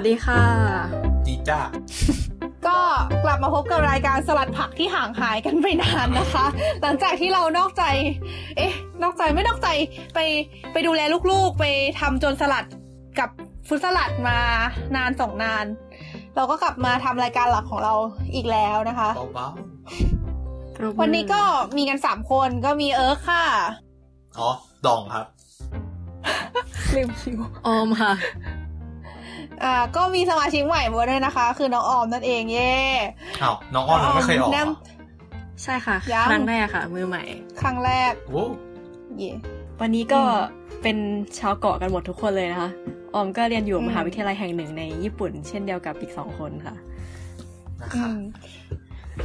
วัสดีค่ะ จีจ้า ก็กลับมาพบกับรายการสลัดผักที่ห่างหายกันไปนานนะคะ หลังจากที่เรานอกใจ เอ๊ะ นอกใจไม่นอกใจไปไปดูแลลูกๆ ไปทำจนสลัดกับฟุตสลัดมานานสองนาน เราก็กลับมาทำรายการหลักของเราอีกแล้วนะคะเบาวันนี้ก็มีกันสามคนก็มีเอิร์กค่ะๆอ๋อ ดองครับลืมคิวออมค่ะ อ่าก็มีสมาชิกใหม่มาด้วยนะคะ คือน้องออมนั่นเองเย่อ้าวน้องอ้อนยังไม่เคยออกเหรแนะอใช่ค่ะยังครั้งแรกค่ะ มือใหม่ ครั้งแรกโว้เย่วันนี้ก็อืมเป็นชาวเกาะกันหมดทุกคนเลยนะคะ ออมก็เรียนอยู่อืมมหาวิทยาลัยแห่งหนึ่งในญี่ปุ่น เช่นเดียวกับอีกสองคนค่ะนะอืคะม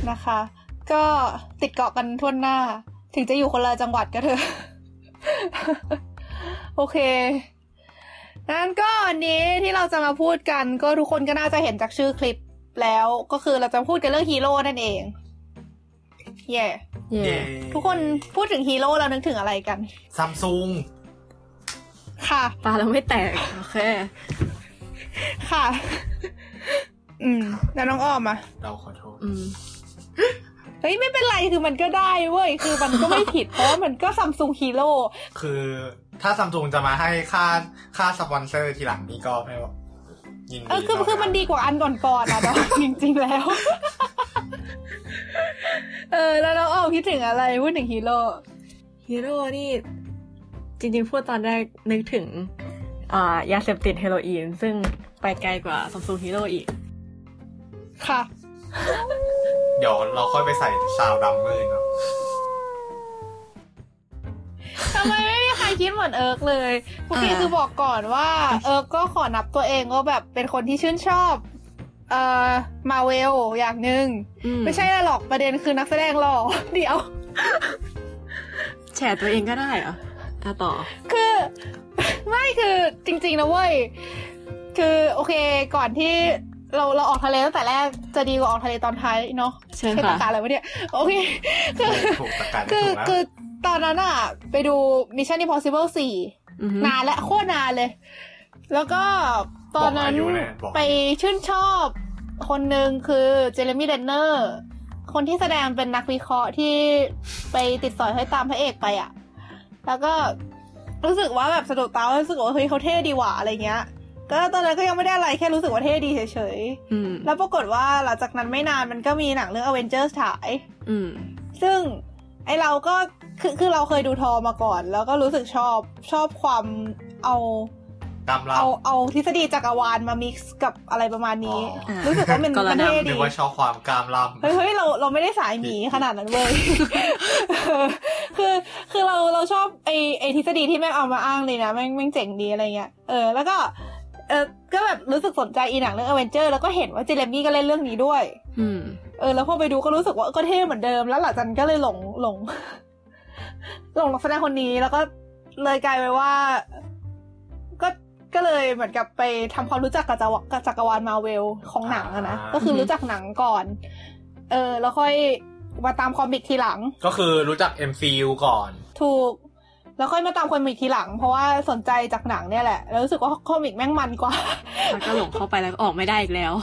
นะคะ ก็ติดเกาะกันทั่วหน้า ถึงจะอยู่คนละจังหวัดก็เถอะ โอเค นั้นก็อันนี้ที่เราจะมาพูดกันก็ทุกคนก็น่าจะเห็นจากชื่อคลิปแล้วก็คือเราจะพูดกันเรื่องฮีโร่นั่นเองเย่เย่เย้ทุกคนพูดถึงฮีโร่แล้วนึกถึงอะไรกันซัมซุงค่ะปลาเราไม่แตก โอเค ค่ะ อืม แล้วน้องอ้อมอะเราขอโทษอืม เฮ้ยไม่เป็นไรคือมันก็ได้เว้ยคือมันก็ไม่ผิดเพราะว่ามันก็ Samsung Heroคือถ้าซัมซุงจะมาให้ค่าค่าสปอนเซอร์ทีหลังนี่ก็ไม่ว่ายินดีเออคือต้นรับคือมันดีกว่าอันก่อนๆอะเนาะจริงๆแล้ว เออ แล้วน้องอ้อมคิดถึงอะไรพูดถึงฮีโร่ฮีโร่นี่ จริงๆพูดตอนแรกนึกถึงอ่ายาเสพติดเฮโรอีน ซึ่งไปไกลกว่า Samsung Hero อีก ค่ะ เดี๋ยวเราค่อยไปใส่ sound drummer เนาะทำไมไม่มีใครคิดเหมือนเอิร์กเลยโอเคอ่าคือบอกก่อนว่า เอิร์กก็ขอนับตัวเองว่าแบบเป็นคนที่ชื่นชอบเอ่อมาเวลอย่างหนึ่งอืไม่ใช่หรอกประเด็นคือนักแสดงหล่อเดี๋ยวแฉตัวเองก็ได้เหรออะต่อ คือ ไม่คือจริง ๆ นะเว้ย คือโอเคก่อนที่ เราเราออกทะเลตั้งแต่แรกจะดีกว่าออกทะเลตอนท้ายเนาะเชิญใช่ค่ะตะการอะไรวะเนี่ยโอเคคือถูกตะการคือถูกแล้วคือตอนนั้นอะไปดู Mission Impossible อือฮึ4นานและโคตรนานเลย แล้วก็ตอนนั้นบอกอายุเลยบอกไปชื่นชอบคนหนึ่งคือเจเรมี่เดนเนอร์คนที่แสดงเป็นนักวิเคราะห์ที่ไปติดสอยให้อยตามพระเอกไปอะแล้วก็รู้สึกว่าแบบสะดุดตารู้สึกว่าเฮ้ยเขาเท่ดีหว่าอะไรเงี้ย ก็ตอนนั้นก็ยังไม่ได้อะไรแค่รู้สึกว่าเท่ดีเฉยอืมๆแล้วปรากฏว่าหลังจากนั้นไม่นานมันก็มีหนังเรื่อง Avengers ฉายอืมซึ่งไอเราก็คือคือเราเคยดูทอมาก่อน แล้วก็รู้สึกชอบชอบความเอาตามเราเอาเอาทฤษฎีจักรวาลมา mix กับอะไรประมาณนี้อ๋อรู้สึกว่ามันก็ระดับมันเท่นึดีกว่าชอบความกล้ามล่เฮ้ยเฮ้ยเราเราไม่ได้สายหมีขนาดนั้นเว้ยคือคือเราเราชอบไอไอทฤษฎีที่แม่งเอามาอ้างเลยนะแม่งแม่งเจ๋งดีอะไรเงี้ยเออแล้วก็ เออก็แบบรู้สึกสนใจอีหนังเรื่องอเวนเจอร์แล้วก็เห็นว่าเจเรมี่ก็เล่นเรื่องนี้ด้วย อืม เออ แล้วพอไปดูก็รู้สึกว่าก็เท่เหมือนเดิม แล้วหลังจากนั้นก็เลยหลงหลงหลงนักแสดงคนนี้แล้วก็เลยกลายไปนว่า ก็ก็เลยเหมือนกับไปทำความรู้จักกับจักรวกับจักรวาลมาเวลของหนังอะนะก็คือรู้จักหนังก่อน เออ แล้วค่อยมาตาม comic ทีหลังำก็คือรู้จัก MCU ก่อน ถูก แล้วค่อยมาตาม comic ทีหลัง เพราะว่าสนใจจากหนังเนี่ยแหละ แล้วรู้สึกว่า comic แม่งมันกว่าแล้วก็หลงเข้าไปแล้วก็ออกไม่ได้อีกแล้ว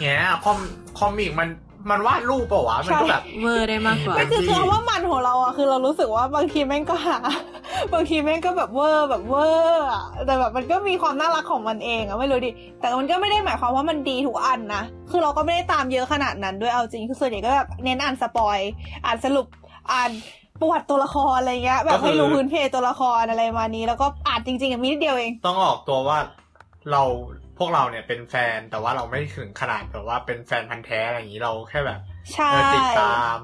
เนี้ยคอม comic มันมันวาดรูปเปล่าวะมันก็แบบเวอร์ได้มากกว่าไม่คือที่คือเอาว่ามันของเราอะคือเรารู้สึกว่าบางทีแม่งก็หา บางทีแม่งก็แบบเวอร์แบบเวอร์อะแต่แบบมันก็มีความน่ารักของมันเองอะไม่รู้ดิแต่มันก็ไม่ได้หมายความว่ามันดีทุกอันนะคือเราก็ไม่ได้ตามเยอะขนาดนั้นด้วยเอาจริงคือส่วนใหญ่ก็แบบเน้นอ่าน spoil อ่านสรุปอ่าน ประวัติตัวละครอะไรเงี้ย แบบให้รู้พื้นเพตัวละครอะไรมานี้ แล้วก็อ่านจริงๆอะมีนิดเดียวเอง ต้องออกตัวว่าเราพวกเราเนี่ยเป็นแฟนแต่ว่าเราไม่ถึงขนาดแบบว่าเป็นแฟนพันธุ์แท้อะไรอย่างนี้เราแค่แบบใช่เออติดตาม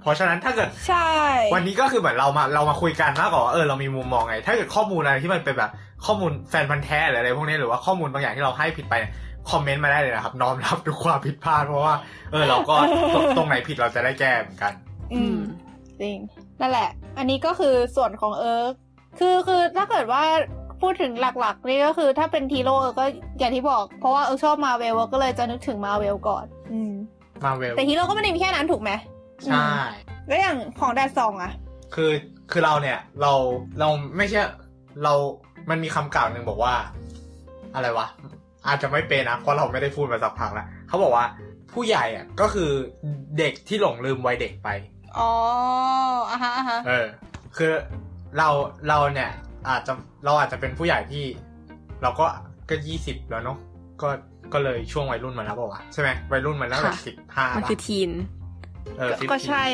เพราะฉะนั้นถ้าเกิดใช่ วันนี้ก็คือเหมือนเรามาเรามาคุยกันมากกว่าว่าเออเรามีมุมมองไง ถ้าเกิดข้อมูลอะไรที่มันเป็นแบบข้อมูลแฟนพันธุ์แท้หรืออะไรพวกนี้หรือว่าข้อมูลบางอย่างที่เราให้ผิดไปเนี่ยคอมเมนต์มาได้เลยนะครับน้อมรับทุกความผิดพลาดเพราะว่า เออเราก็ตรงตรงไหนผิดเราจะได้แก้เหมือนกัน อืม จริง นั่นแหละ อันนี้ก็คือส่วนของเอิร์กคือคือถ้าเกิดว่าพูดถึงหลักๆ นี่ก็คือถ้าเป็นฮีโร่เอิร์กก็อย่างที่บอก เพราะว่าเอิร์กชอบมาเวลก็เลยจะนึกถึงมาเวลก่อน อืมมาเวลแต่ฮีโร่ก็ไม่ได้มีแค่นั้นถูกไหมใช่อืมแล้วอย่างของแดดซองอะคือคือเราเนี่ย เราเราไม่ใช่เรามันมีคำกล่าวหนึ่งบอกว่า อะไรวะ อาจจะไม่เป็นนะเพราะเราไม่ได้พูดมาสักพักแล้วเขาบอกว่าผู้ใหญ่อะก็คือเด็กที่หลงลืมวัยเด็กไป อ๋ออะฮะอะฮะเออ คือเราเราเนี่ย อาจจะเราอาจจะเป็นผู้ใหญ่ที่ เราก็ก็ยี่สิบแล้วเนาะก็ก็เลยช่วงวัยรุ่นมาแล้วบอกว่าวะใช่ไหมวัยรุ่นมาแล้วแบบค่ะสิบห้ามันคือทีนเออก็15ก็ใช่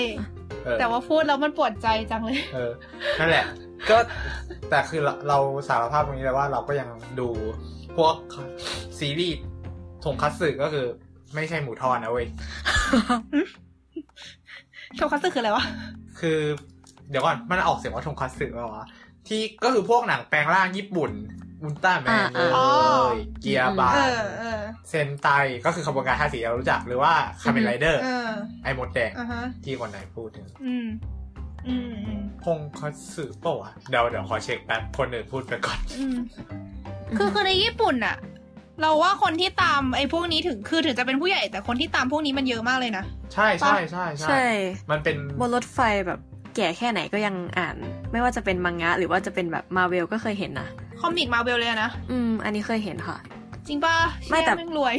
เออแต่ว่าพูดแล้วมันปวดใจจังเลย เออ นั่นแหละ ก็แต่คือเราเราสารภาพตรงนี้เลยว่าเราก็ยังดูพวกซีรีส์ทงคัตสึก็คือ ไม่ใช่หมูทอดนะเว้ย โชคัสสึคืออะไรวะ คือเดี๋ยวก่อนมันออกเสียงว่าทงคัตสึป่าวะที่ก็คือพวกหนังแปลงร่างญี่ปุ่นอุลตร้าแมนอ่าเลอ่า ยเกียร์บาเอร์อเออเซนไตก็คือขบวนการท่าสีเรารู้จักหรือว่าคาเมนไรเดอร์ เออไอหมดแดงอะฮะ ที่คนไหนพูดถึงอืม อืมอืมทงคัตสึป่าวะเดี๋ยวเดี๋ยวขอเช็คแป๊บคนอื่นพูดไปก่อน อืมคือคือในญี่ปุ่นอะ เราว่าคนที่ตามไอ้พวกนี้ถึงคือถึงจะเป็นผู้ใหญ่แต่คนที่ตามพวกนี้มันเยอะมากเลยนะ ใช่ใช่ใช่ใช่ มันเป็นบนรถไฟแบบแก่แค่ไหนก็ยังอ่าน ไม่ว่าจะเป็นมังงะ หรือว่าจะเป็นแบบมาเวลก็เคยเห็นนะคอมิกมาเวลเลยอะนะ อืม อันนี้เคยเห็นค่ะ จริงป่ะไม่แต่เชี่ยงรวย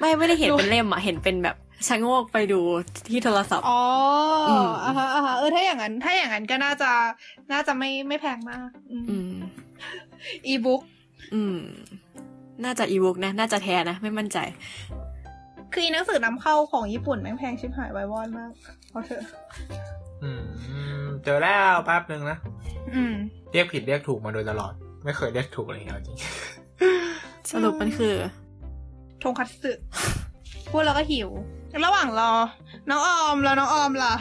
ไม่ไม่ได้เห็นดูเป็นเล่มอะเห็นเป็นแบบชะโงกไปดูที่โทรศัพท์ อ๋ออมอ่าฮะอ่าฮะเออถ้าอย่างนั้น ถ้าอย่างนั้นก็น่าจะน่าจะไม่ไม่แพงมาก อืมอืมอีบุ๊กอืม น่าจะอีบุ๊กนะ น่าจะแท้นะ ไม่มั่นใจ คืออีหนังสือนำเข้าของญี่ปุ่นแม่งแพงชิบหายไววอนมากเอาเถอะอืมเจอแล้วแป๊บหนึ่งนะอืมเรียกผิดเรียกถูกมาโดยตลอด ไม่เคยเรียกถูกเลยเอาจริงสรุปมันคือทงคัตสึพูดแล้วก็หิว ระหว่างรอ น้องออมแล้วน้องออมล่ะ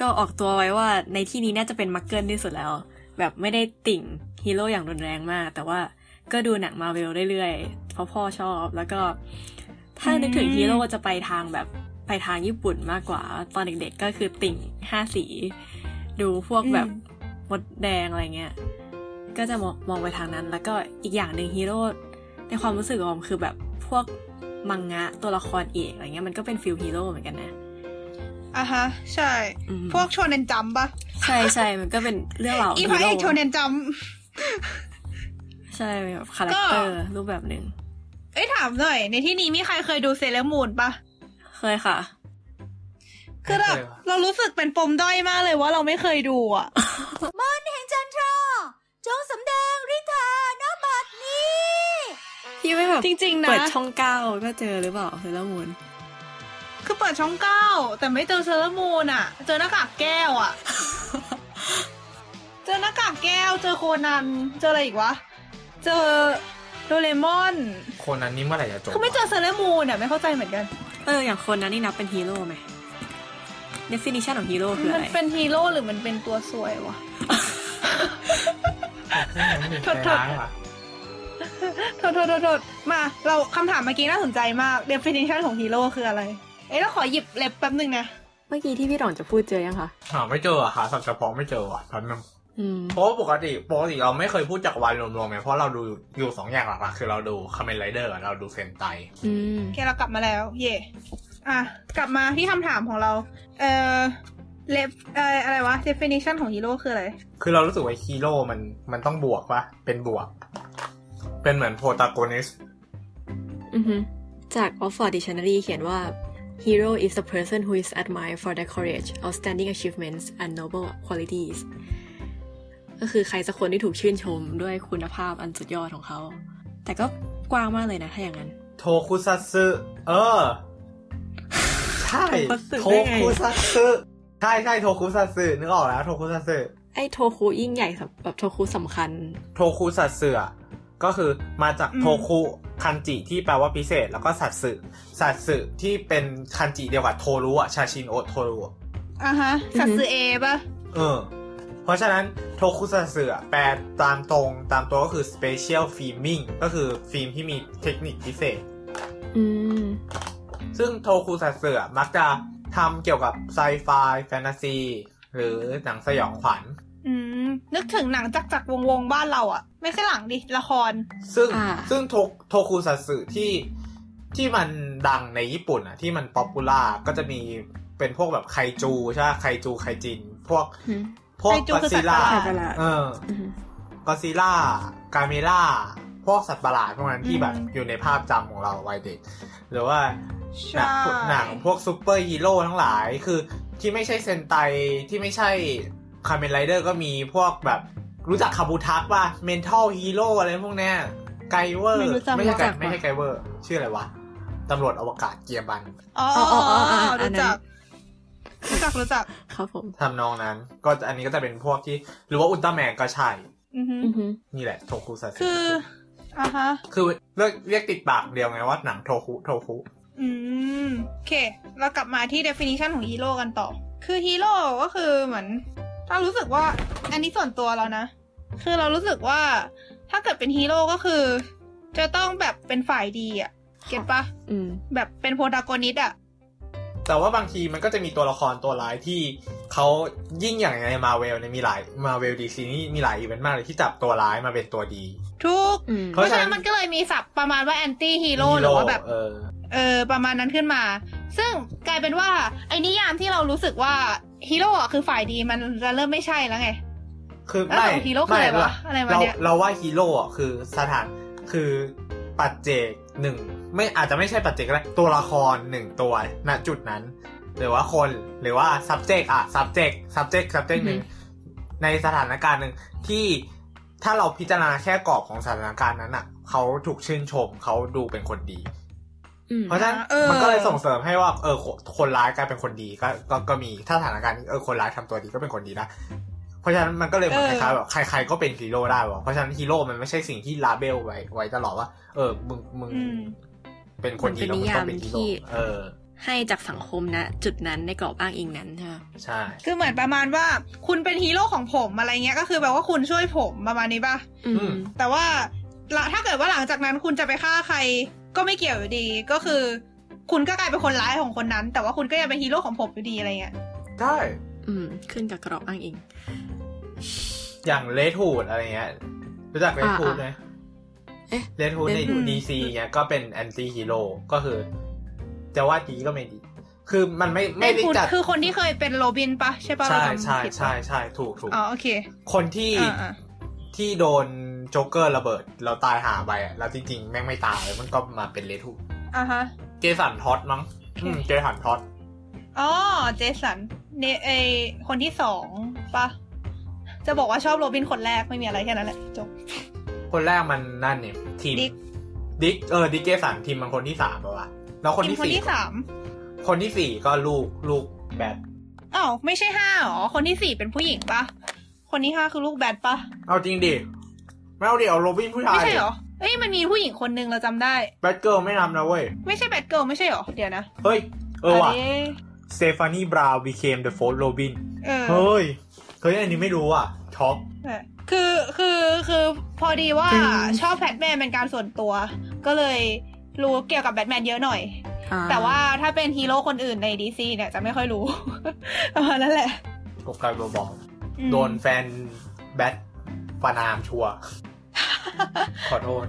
ก็ออกตัวไว้ว่าในที่นี้น่าจะเป็นมักเกิลที่สุดแล้ว แบบไม่ได้ติ่งฮีโร่อย่างรุนแรงมาก แต่ว่า ก็ดูหนังมาเวลเรื่อยๆเพราะพ่อชอบแล้วก็ ถ้านึกถึงอืมฮีโร่จะไปทางแบบไปทางญี่ปุ่นมากกว่า ตอนเด็กๆก็คือติ่งห้าสี ดูพวกแบบมดแดงอะไรเงี้ย ก็จะมองมองไปทางนั้น แล้วก็อีกอย่างหนึ่งฮีโร่ในความรู้สึกของผมคือแบบพวกมังงะตัวละครเอกอะไรเงี้ยมันก็เป็น feel ฮีโร่เหมือนกันนะอะฮะ ใช่อืมพวก Shonen Jump ปะใช่ใช่มันก็เป็นเรื่องราวของฮีพระเอโร่ก Shonen Jump ใช่แบบ character รูปแบบหนึ่งเอ้ยถามหน่อย ในที่นี้มีใครเคยดูเซเลอร์มูนปะเคยค่ะ คือแบบเรารู้สึกเป็นปมด้อยมากเลยว่าเราไม่เคยดูอะแห่งจันทราจงสำแดงฤทธาณบัดนี้พี่ไม่แบบจริง ๆ นะเปิดช่องเก้าก็เจอหรือเปล่าเซเลอร์มูนคือเปิดช่องเก้าแต่ไม่เจอเซเลอร์มูนอะ เจอหน้ากากแก้วอะ เจอหน้ากากแก้ว เจอโคนันเจออะไรอีกวะ เจอโดเรมอนคนนั้นนี่เมื่อไหร่จะจบคือไม่เจอเซเลอร์มูนอะไม่เข้าใจเหมือนกัน เออ อย่างคนนั้นนี่นับเป็นฮีโร่ไหม definition ของฮีโร่คือมัอะนไรเป็นฮีโร่หรือมันเป็นตัวสวยวะโทษโทษโทษโทษโทษโทษมา เราคำถามเมื่อกี้น่าสนใจมาก definition ของฮีโร่คืออะไร เอ้ยเราขอหยิบเล็บแป๊บหนึ่งนะ เมื่อกี้ที่พี่หลองจะพูดเจอยังคะหาไม่เจออะหาศัพท์เฉพาะไม่เจออะตอนนั้นอืม เพราะว่าปกติปกติเราไม่เคยพูดจักรวาลรวมๆไงเพราะเราดูอยู่สองอย่างหลักๆคือเราดูคาเมนไรเดอร์เราดูเซนไตอืมโอเคเรากลับมาแล้ว เย่อะ กลับมาที่คำถามของเรา เอ่อเล็บเอ่ออะไรวะ definition ของฮีโร่คืออะไร คือเรารู้สึกว่าฮีโร่มันมันต้องบวกปะเป็นบวก เป็นเหมือนโปรตากนิสอือฮึจาก Oxford Dictionary เขียนว่า hero is the person who is admired for their courage outstanding achievements and noble qualities ก็คือใครสักคนที่ถูกชื่นชมด้วยคุณภาพอันสุดยอดของเขา แต่ก็กว้างมากเลยนะถ้าอย่างนั้น โทคุซัตสึเออ ใช่ โทโทคุได้ไงคุซัตสึใช่ใช่โทคุซัตสึนึกออกแล้ว โทคุซัตสึไอ้โทคุยิ่งใหญ่สำแบบโทคุสำคัญ โทคุซัตสึอะก็คือมาจากอืมโทคุคันจิที่แปลว่าพิเศษ แล้วก็สัตสึสัตสึที่เป็นคันจิเดียวกับโทรุอะชาชินโอโทรุอะอะฮะสัตว์ซือเอป่ะเออ เพราะฉะนั้นโทคุซัตสึอะแปลตามตรงตามตัวก็คือ special filming ก็คือฟิล์มที่มีเทคนิคพิเศษ อืม ซึ่งโทคุซัตสึอะมักจะทำเกี่ยวกับไซไฟแฟนตาซี หรือหนังสยองขวัญ อืม นึกถึงหนังจักรจักรวงวงๆบ้านเราอะไม่ใช่หลังดิ ละคร ซึ่งอ่าซึ่งโทโทคุซัตสึที่ที่มันดังในญี่ปุ่นอะที่มัน popular ก็จะมีเป็นพวกแบบไคจูใช่ไหมไคจูไคจิน พวกอืม พวกไคจูก็คือซิล่าสัตว์ประหลาดประหลาดเอออืมก็ซิล่ากาเมล่าพวกสัตว์ประหลาดพวกนั้นที่อืมแบบอยู่ในภาพจำของเราวัยเด็ก หรือว่าหนัใช่งหนังพวกซูเปอร์ฮีโร่ทั้งหลายคือที่ไม่ใช่เซนไตที่ไม่ใช่คาเมนไรเดอร์ก็มีพวกแบบรู้จักคาบูทักป่ะ Metal Hero อะไรพวกเนี้ยไกเวอร์ไม่รู้จักไม่ใช่ไกรู้จักไม่ใช่ไกเวอร์ ชื่ออะไรวะตำรวจอวกาศเกียร์บัน อ๋ออ๋ออ๋ออ๋ออ๋ออันรู้นั้นจัก รู้จักรู้จักครับผมทำนองนั้น ก็อันนี้ก็จะเป็นพวกที่ หรือว่าอุลตร้าแมนก็ใช่อือฮึอือหือนี่แหละโทคุซัทสึออะฮะ คือเรียกเรียกติดปากเดียวไงว่าหนังโทคุโทคุอืมโอเค เรากลับมาที่ definition ของฮีโร่กันต่อ คือฮีโร่ก็คือเหมือน เรารู้สึกว่า อันนี้ส่วนตัวเรานะ คือเรารู้สึกว่า ถ้าเกิดเป็นฮีโร่ก็คือ จะต้องแบบเป็นฝ่ายดีอะ get ปะอืมแบบเป็น protagonist อะ แต่ว่าบางทีมันก็จะมีตัวละครตัวร้ายที่เขายิ่งอย่างในมาเวลเนี่ยมีหลาย Marvel DC นี่มีหลายอีเวนต์มากเลยที่จับตัวร้ายมาเป็นตัวดี ทุกอืมเพราะฉะนั้นมันก็เลยมีศัพท์ประมาณว่า anti-hero หรือว่าแบบเออเออประมาณนั้นขึ้นมา ซึ่งกลายเป็นว่า ไอ้นิยามที่เรารู้สึกว่าฮีโร่อะคือฝ่ายดีมันจะเริ่มไม่ใช่แล้วไง คือแล้วไม่ตกลงฮีโร่คืออะไรวะอะไรวะเราเนี่ยเราว่าฮีโร่อะคือสถานคือปัจเจกหนึ่ง ไม่อาจจะไม่ใช่ปัจเจกก็ได้ตัวละครหนึ่งตัวณจุดนั้น หรือว่าคนหรือว่า subject อะ subject subject subject หนึ่งในสถานการณ์หนึ่งที่ถ้าเราพิจารณาแค่กรอบของสถานการณ์นั้นอะเขาถูกชื่นชมเขาดูเป็นคนดีอืมเพราะฉะนั้นเออมันก็เลยส่งเสริมให้ว่า เออคนคนร้ายกลายเป็นคนดีก็ก็ก็มีถ้าสถานการณ์นี้เออคนร้ายทำตัวดีก็เป็นคนดีได้เพราะฉะนั้นมันก็เลยเหมือนคล้ายๆแบบใคร ๆก็เป็นฮีโร่ได้วะเพราะฉะนั้นฮีโร่มันไม่ใช่สิ่งที่ลาเบลไว้ไว้ตลอดว่า เออมึงมึงอืม เป็นคนดีแล้วมึงต้องเป็นฮีโร่เออ ให้จากสังคมนะ จุดนั้นในกรอบอ้างอิงนั้นใช่ไหมใช่ คือเหมือนประมาณว่าคุณเป็นฮีโร่ของผมอะไรเงี้ยก็คือแบบว่าคุณช่วยผมประมาณนี้ป่ะอืมแต่ว่าละถ้าเกิดว่าหลังจากนั้นคุณจะไปฆ่าใครก็ไม่เกี่ยวอยู่ดีก็คือ คุณก็กลายเป็นคนร้ายของคนนั้น แต่ว่าคุณก็ยังเป็นฮีโร่ของผมอยู่ดีอะไรเงี้ยได้อืม ขึ้นกับกรอบอ้างอิง อย่างเลทูดอะไรเงี้ยรู้จักเลทูดอ่าไหม เอ๊ะเลทูดใน Red Hood ดีซีเงี้ยก็เป็นแอนตี้ฮีโร่ก็คือ จะว่าดีก็ไม่ดี คือมันไม่ไม่ได้คุณจัดคือคนที่เคยเป็นโรบินปะใช่ปะใช่เราจำใช่ผิดปะใช่ใช่ถูกถูกอ๋อโอเค คนที่อ่าอ่าที่โดนโจ๊กเกอร์ระเบิด เราตายหาไปอะแล้วจริงๆ แม่งไม่ตายมันก็มาเป็นเลทูอะฮะ เจสันท็อตมั้งอืมเจสันท็อตอ๋อเจสันเนเอคนที่สองปะจะบอกว่าชอบโรบินคนแรกไม่มีอะไรแค่นั้นแหละจบ คนแรกมันนั่นเนี่ย Tim Dick Dick เออ Dick Jason Tim มันคนที่สามปะวะแล้วคนทีมที่คนสี่ที่สามคนที่สี่ก็ลูกลูกแบทอ้าวไม่ใช่ห้าหรอ คนที่สี่เป็นผู้หญิงปะคนที่ห้าคือลูกแบทปะเอาจริงดิไม่เอาดิเอาโรบินผู้ชายไม่ใช่เหรอเอ้ยมันมีผู้หญิงคนหนึ่งเราจำได้ Batgirl ไม่นับนะเว้ย ไม่ใช่ Batgirl ไม่ใช่เหรอ เดี๋ยวนะเฮ้ย เออว่ะ อันนี้ Stephanie Brown became the fourth Robin เออเฮ้ยเฮ้ยอันนี้ไม่รู้อะช็อก คือคือคือพอดีว่าจริงชอบแบทแมนเป็นการส่วนตัว ก็เลยรู้เกี่ยวกับแบทแมนเยอะหน่อยอ่แต่ว่าถ้าเป็นฮีโร่คนอื่นใน DC เนี่ยจะไม่ค่อยรู้ประมาณนั้นแหละกบกลายบบอกอืมโดนแฟน Bat ประณามชัวร์ขอโทษ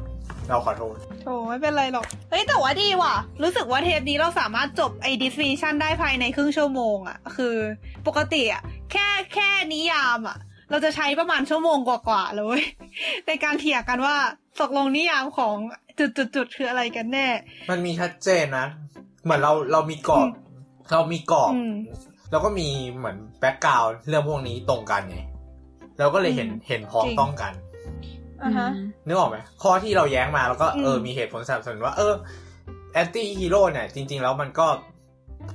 เราขอโทษโถไม่เป็นไรหรอก เฮ้ย แต่ว่าดีว่ะ รู้สึกว่าเทปนี้เราสามารถจบไอ้ดิส i ชันได้ภายในครึ่งชั่วโมงอะคือปกติอะแค่แค่นิยามอะ เราจะใช้ประมาณชั่วโมงกว่าๆเลยเว้ยในการเถียงกันว่าตกลงนิยามของจุดๆๆคืออะไรกันแน่ มันมีชัดเจนนะเหมือนเราเรามีกรอบอืมเรามีกรอบอืมแล้วก็มีเหมือนแบ็กกราวเรื่องพวกนี้ตรงกันไงเราก็เลยเห็นอืมเห็นพ้องจริงต้องกันอะฮะนึกออกไหมข้อที่เราแย้งมาแล้วก็เอออืมมีเหตุผลสนับสนุนว่า เออ anti-hero เนี่ย จริง ๆ แล้วมันก็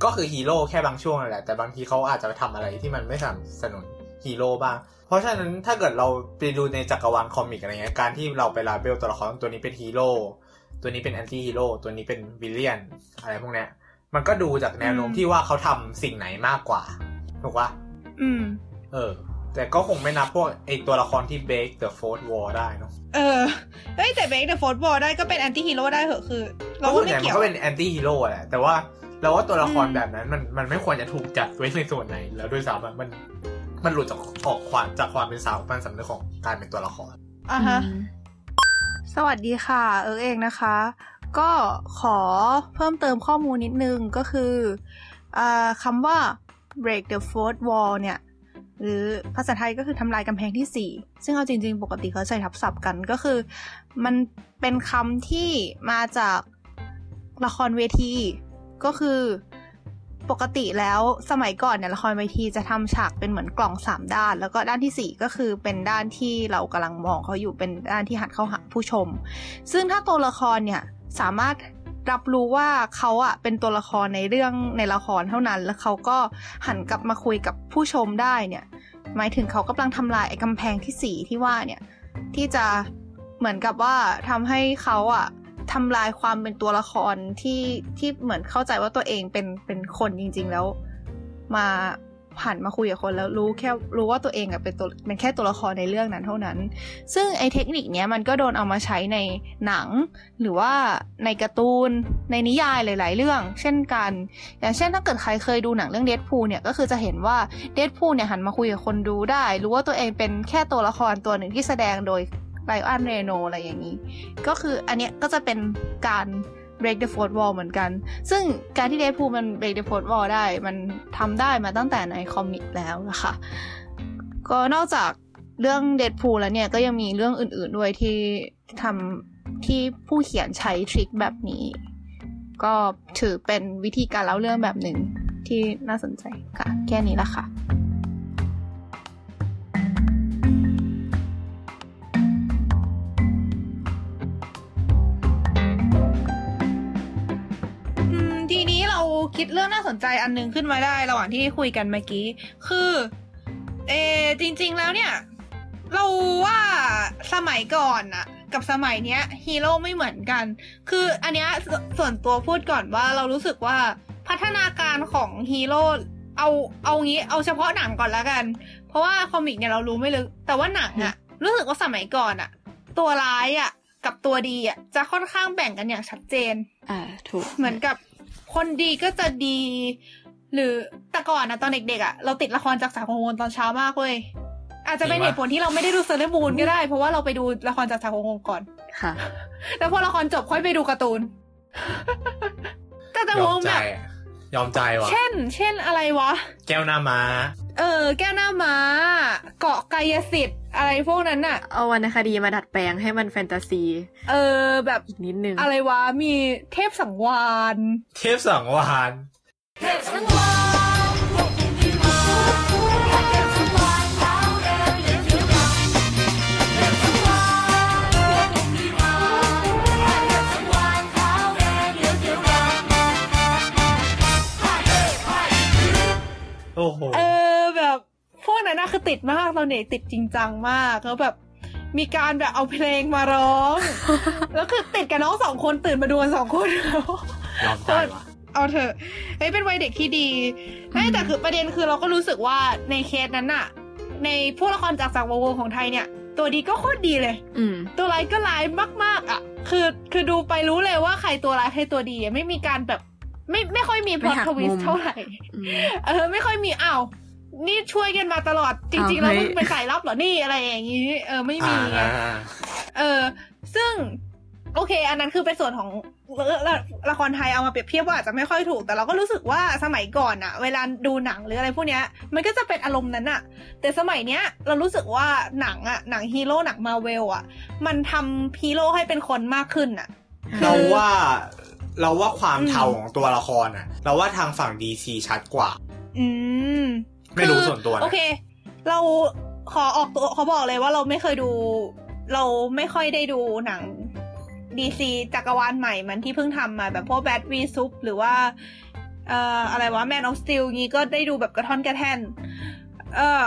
ก็คือฮีโร่แค่บางช่วงนั่นแหละ แต่บางทีเขาอาจจะไปทำอะไรที่มันไม่สนับสนุนฮีโร่บ้าง เพราะฉะนั้นถ้าเกิดเราไปดูในจักรวาล comic อะไรเงี้ยการที่เราไป label ตัวละครตัวนี้เป็นฮีโร่ตัวนี้เป็น anti-hero ตัวนี้เป็น villain อะไรพวกเนี้ย มันก็ดูจากแนวโน้มอืมที่ว่าเขาทำสิ่งไหนมากกว่าถูกปะอืม เออ แต่ก็คงไม่นับพวกไอตัวละครที่ break the fourth wall ได้เนาะเออเอ้ยแต่ break the fourth wall ได้ก็เป็น anti-hero ได้เหอะคือเราเราส่ก็วนใหไม่ญ่มัเกี่นยวก็เป็น anti-hero แหละแต่ว่าเราว่าตัวละครอืมแบบนั้นมันมันไม่ควรจะถูกจัดไว้ในส่วนไหน แล้วด้วยซ้ำอะมัน มันหลุดจากออกความจากความเป็นสามัญสำนึกของการเป็นตัวละครอะฮะสวัสดีค่ะ เอิร์กเองนะคะ ก็ขอเพิ่มเติมข้อมูลนิดนึงก็คืออาคำว่า break the fourth wall เนี่ย หรือภาษาไทยก็คือทำลายกำแพงที่สี่ซึ่งเอาจริง ๆ ปกติเขาใช้ทับศัพท์กันก็คือ มันเป็นคำที่มาจากละครเวที ก็คือ ปกติแล้วสมัยก่อนเนี่ยละครเวทีจะทำฉากเป็นเหมือนกล่องสามด้าน แล้วก็ด้านที่สี่ก็คือเป็นด้านที่เรากำลังมองเขาอยู่เป็นด้านที่หันเข้าหาผู้ชม ซึ่งถ้าตัวละครเนี่ยสามารถรับรู้ว่าเขาอะเป็นตัวละครในเรื่องในละครเท่านั้น แล้วเขาก็หันกลับมาคุยกับผู้ชมได้เนี่ย หมายถึงเขากำลังทำลายไอ้กำแพงที่สี่ที่ว่าเนี่ยที่จะเหมือนกับว่าทำให้เขาอะ ทำลายความเป็นตัวละครที่ที่เหมือนเข้าใจว่าตัวเองเป็นเป็นคนจริง ๆ แล้ว มาหันมาคุยกับคนแล้วรู้แค่รู้ว่าตัวเองอะเป็นตัวเป็นแค่ตัวละครในเรื่องนั้นเท่านั้น ซึ่งไอเทคนิคเนี้ยมันก็โดนเอามาใช้ในหนัง หรือว่าในการ์ตูนในนิยายหลาย ๆ เรื่อง เช่นกัน อย่างเช่นถ้าเกิดใครเคยดูหนังเรื่องเดดพูเนี่ยก็คือจะเห็นว่าเดดพูเนี่ยหันมาคุยกับคนดูได้ รู้ว่าตัวเองเป็นแค่ตัวละครตัวหนึ่งที่แสดงโดย ไบอันเรโนอะไรอย่างนี้ ก็คืออันเนี้ยก็จะเป็นการ break the fourth wall เหมือนกัน ซึ่งการที่เดดพูมัน break the fourth wall ได้ มันทำได้มาตั้งแต่ในคอมิกแล้วนะคะ ก็นอกจากเรื่องเดดพูแล้วเนี่ย ก็ยังมีเรื่องอื่นๆด้วยที่ทำที่ผู้เขียนใช้ทริคแบบนี้ ก็ถือเป็นวิธีการเล่าเรื่องแบบหนึ่งที่น่าสนใจค่ะ แค่นี้ละค่ะ คิดเรื่องน่าสนใจอันหนึงขึ้นมาได้ ระหว่างที่คุยกันเมื่อกี้ คือเออจริง ๆ แล้วเนี่ย เราว่าสมัยก่อนอะกับสมัยเนี้ยฮีโร่ไม่เหมือนกัน คืออันเนี้ยสส่วนตัวพูดก่อนว่าเรารู้สึกว่าพัฒนาการของฮีโร่เอาเอางี้เอาเฉพาะหนังก่อนแล้วกัน เพราะว่าคอมิกเนี่ยเรารู้ไม่ลึก แต่ว่าหนังอะรู้สึกว่าสมัยก่อนอะตัวร้ายอะกับตัวดีอะจะค่อนข้างแบ่งกันอย่างชัดเจน อ่าถูก เหมือนกับ คนดีก็จะดี หรือแต่ก่อนนะตอนเด็กๆอะ่ะเราติดละครจากสายฮอร์โมนตอนเช้ามากเว้ยอาจจะเป็นจริงปะเหตุผลที่เราไม่ได้ดูเซเลอร์มูนก็ได้ เพราะว่าเราไปดูละครจากสายฮอร์โมนก่อนค่ะแล้วพอละครจบค่อยไปดูการ์ตูนแต่แต่ยวอมงใจแบบอะยอมใจว่ะเช่น เช่นอะไรวะ แก้วหน้าม้า เออ แก้วหน้าม้า เกาะกายสิทธิ์อะไรพวกนั้นน่ะ เอาวรรณคดีมาดัดแปลงให้มันแฟนตาซี เออ แบบอีกนิดนึง อะไรวะ มีเทพสังวาน เทพสังวานโคือติดมากตอนเด็กติดจริงจังมากแล้วแบบมีการแบบเอาเพลงมาร้อง แล้วคือติดกับน้องสองคนตื่นมาดูกันสองคนยอมใจว่ะเอาเถอะเฮ้ยเป็นวัยเด็กที่ดีไม่แต่คือประเด็นคือเราก็รู้สึกว่าในเคสนั้นน่ะในพวกละครจากจากวงของไทยเนี่ย ตัวดีก็โคตรดีเลยอืมตัวร้ายก็ร้ายมาก ๆ อะ คือคือดูไปรู้เลยว่าใครตัวร้ายใครตัวดีอะไม่มีการแบบ ไม่ไม่ค่อยมีพไม่ล็อตหักทวิสมุมเท่าไหร่อืมเออ ไม่ค่อยมีอ้าว นี่ช่วยกันมาตลอดจริงๆอ้าวแล้วเฮ้ยมึงเป็นสายลับเหรอนี่อะไรอย่างนี้ เออไม่มีไงอ่าเออ ซึ่ง โอเค อันนั้นคือเป็นส่วนของละละละครไทยเอามาเปรียบเทียบว่าอาจจะไม่ค่อยถูก แต่เราก็รู้สึกว่าสมัยก่อนอะเวลาดูหนังหรืออะไรพวกเนี้ย มันก็จะเป็นอารมณ์นั้นอะแต่สมัยเนี้ย เรารู้สึกว่าหนังอะหนังฮีโร่หนังมาเวลอะมันทำฮีโร่ให้เป็นคนมากขึ้นอะคือเราว่าเราว่าความอืมเทาของตัวละครอะเราว่าทางฝั่ง DC ชัดกว่า อืม ไม่รู้ส่วนตัวโอเค เราขอออกตัวเขาบอกเลยว่าเราไม่เคยดู เราไม่ค่อยได้ดูหนังดีซีจักรวาลใหม่มันที่เพิ่งทำมาแบบพวกแบทวีซุปหรือว่าเอ่ออะไรวะแมนออฟสตีลงี้ก็ได้ดูแบบกระท่อนกระแท่น เออ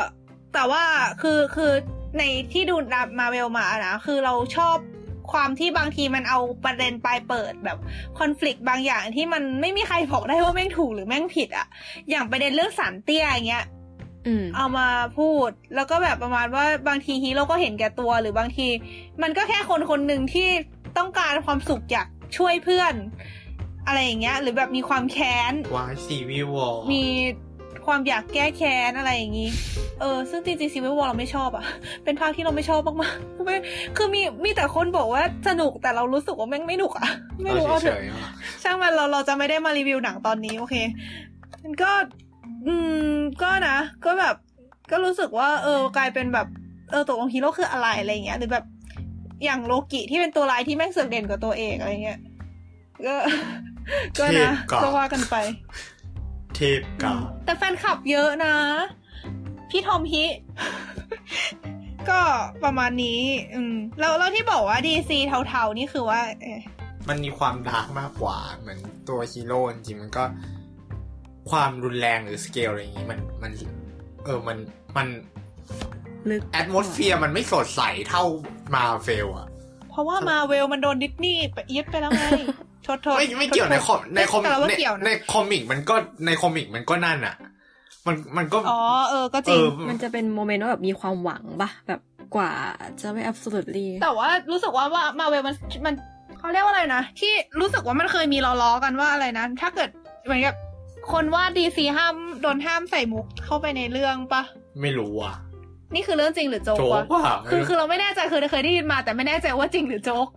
แต่ว่าคือคือในที่ดูมาเวลมานะคือเราชอบความที่บางทีมันเอาประเด็นปลายเปิดแบบconflict บางอย่างที่มันไม่มีใครบอกได้ว่าแม่งถูกหรือแม่งผิดอะอย่างประเด็นเรื่องศาลเตี้ยอย่างเงี้ย เอามาพูด แล้วก็แบบประมาณว่าบางทีฮีโร่ก็เห็นแก่ตัวหรือบางที มันก็แค่คนคนหนึ่งที่ต้องการความสุขอยากช่วยเพื่อน อะไรอย่างเงี้ย หรือแบบมีความแค้นวาย Civil Warมีความอยากแก้แค้นอะไรอย่างงี้ เออ ซึ่งจริงๆ Civil War เราไม่ชอบอะเป็นภาคที่เราไม่ชอบมากๆไม่คือมีมีแต่คนบอกว่าสนุกแต่เรารู้สึกว่าแม่งไม่หนุกอะไม่รู้เอาเฉเถอะยๆว่ะช่างมันเราเราจะไม่ได้มารีวิวหนังตอนนี้โอเค มันก็ อืม ก็นะ ก็แบบ ก็รู้สึกว่า เออกลายเป็นแบบเออตกลงฮีโร่คืออะไรอะไรเงี้ยหรือแบบอย่างโลกิที่เป็นตัวร้ายที่แม่งเสือกเด่นกว่าตัวเอกอะไรเงี้ยก็ก็นะเทพกว่าก็ว่ากันไป เทพกาแต่แฟนคลับเยอะนะ พี่ทอมฮิ ก็ประมาณนี้ อืมแล้วแล้วที่บอกว่า DC เทาๆ นี่คือว่าเอ๊ะมันมีความ dark มากกว่า เหมือนตัวฮีโร่จริงๆมันก็ ความรุนแรงหรือสเกลอะไรอย่างงี้มันมัน เออมันมันลึก atmosphere มันไม่สดใสเท่ามาเฟลอะเพราะว่ามาเวลมันโดนดิสนีย์ยึดไปแล้วไงโทษโทษไม่ไม่เกี่ยวในคอมในคอมแต่เราว่าในเกี่ยวในนะ comic มันก็ใน comic มันก็นั่นอะมันมันก็อ๋อเออก็จริงเออมันจะเป็น moment ว่าแบบมีความหวังปะแบบกว่าจะไม่ absolutely แต่ว่ารู้สึกว่าว่ามาเวลมันมันเขาเรียกว่าอะไรนะ ที่รู้สึกว่ามันเคยมีล้อๆกันว่าอะไรนะ ถ้าเกิดเหมือนกับ คนว่า DC ห้ามโดนห้ามใส่มุกเข้าไปในเรื่องปะไม่รู้อะนี่คือเรื่องจริงหรือโจ๊กโจ๊วะกว่าคือคือเราไม่แน่ใจคือเคยได้ยินมา แต่ไม่แน่ใจว่าจริงหรือโจ๊ก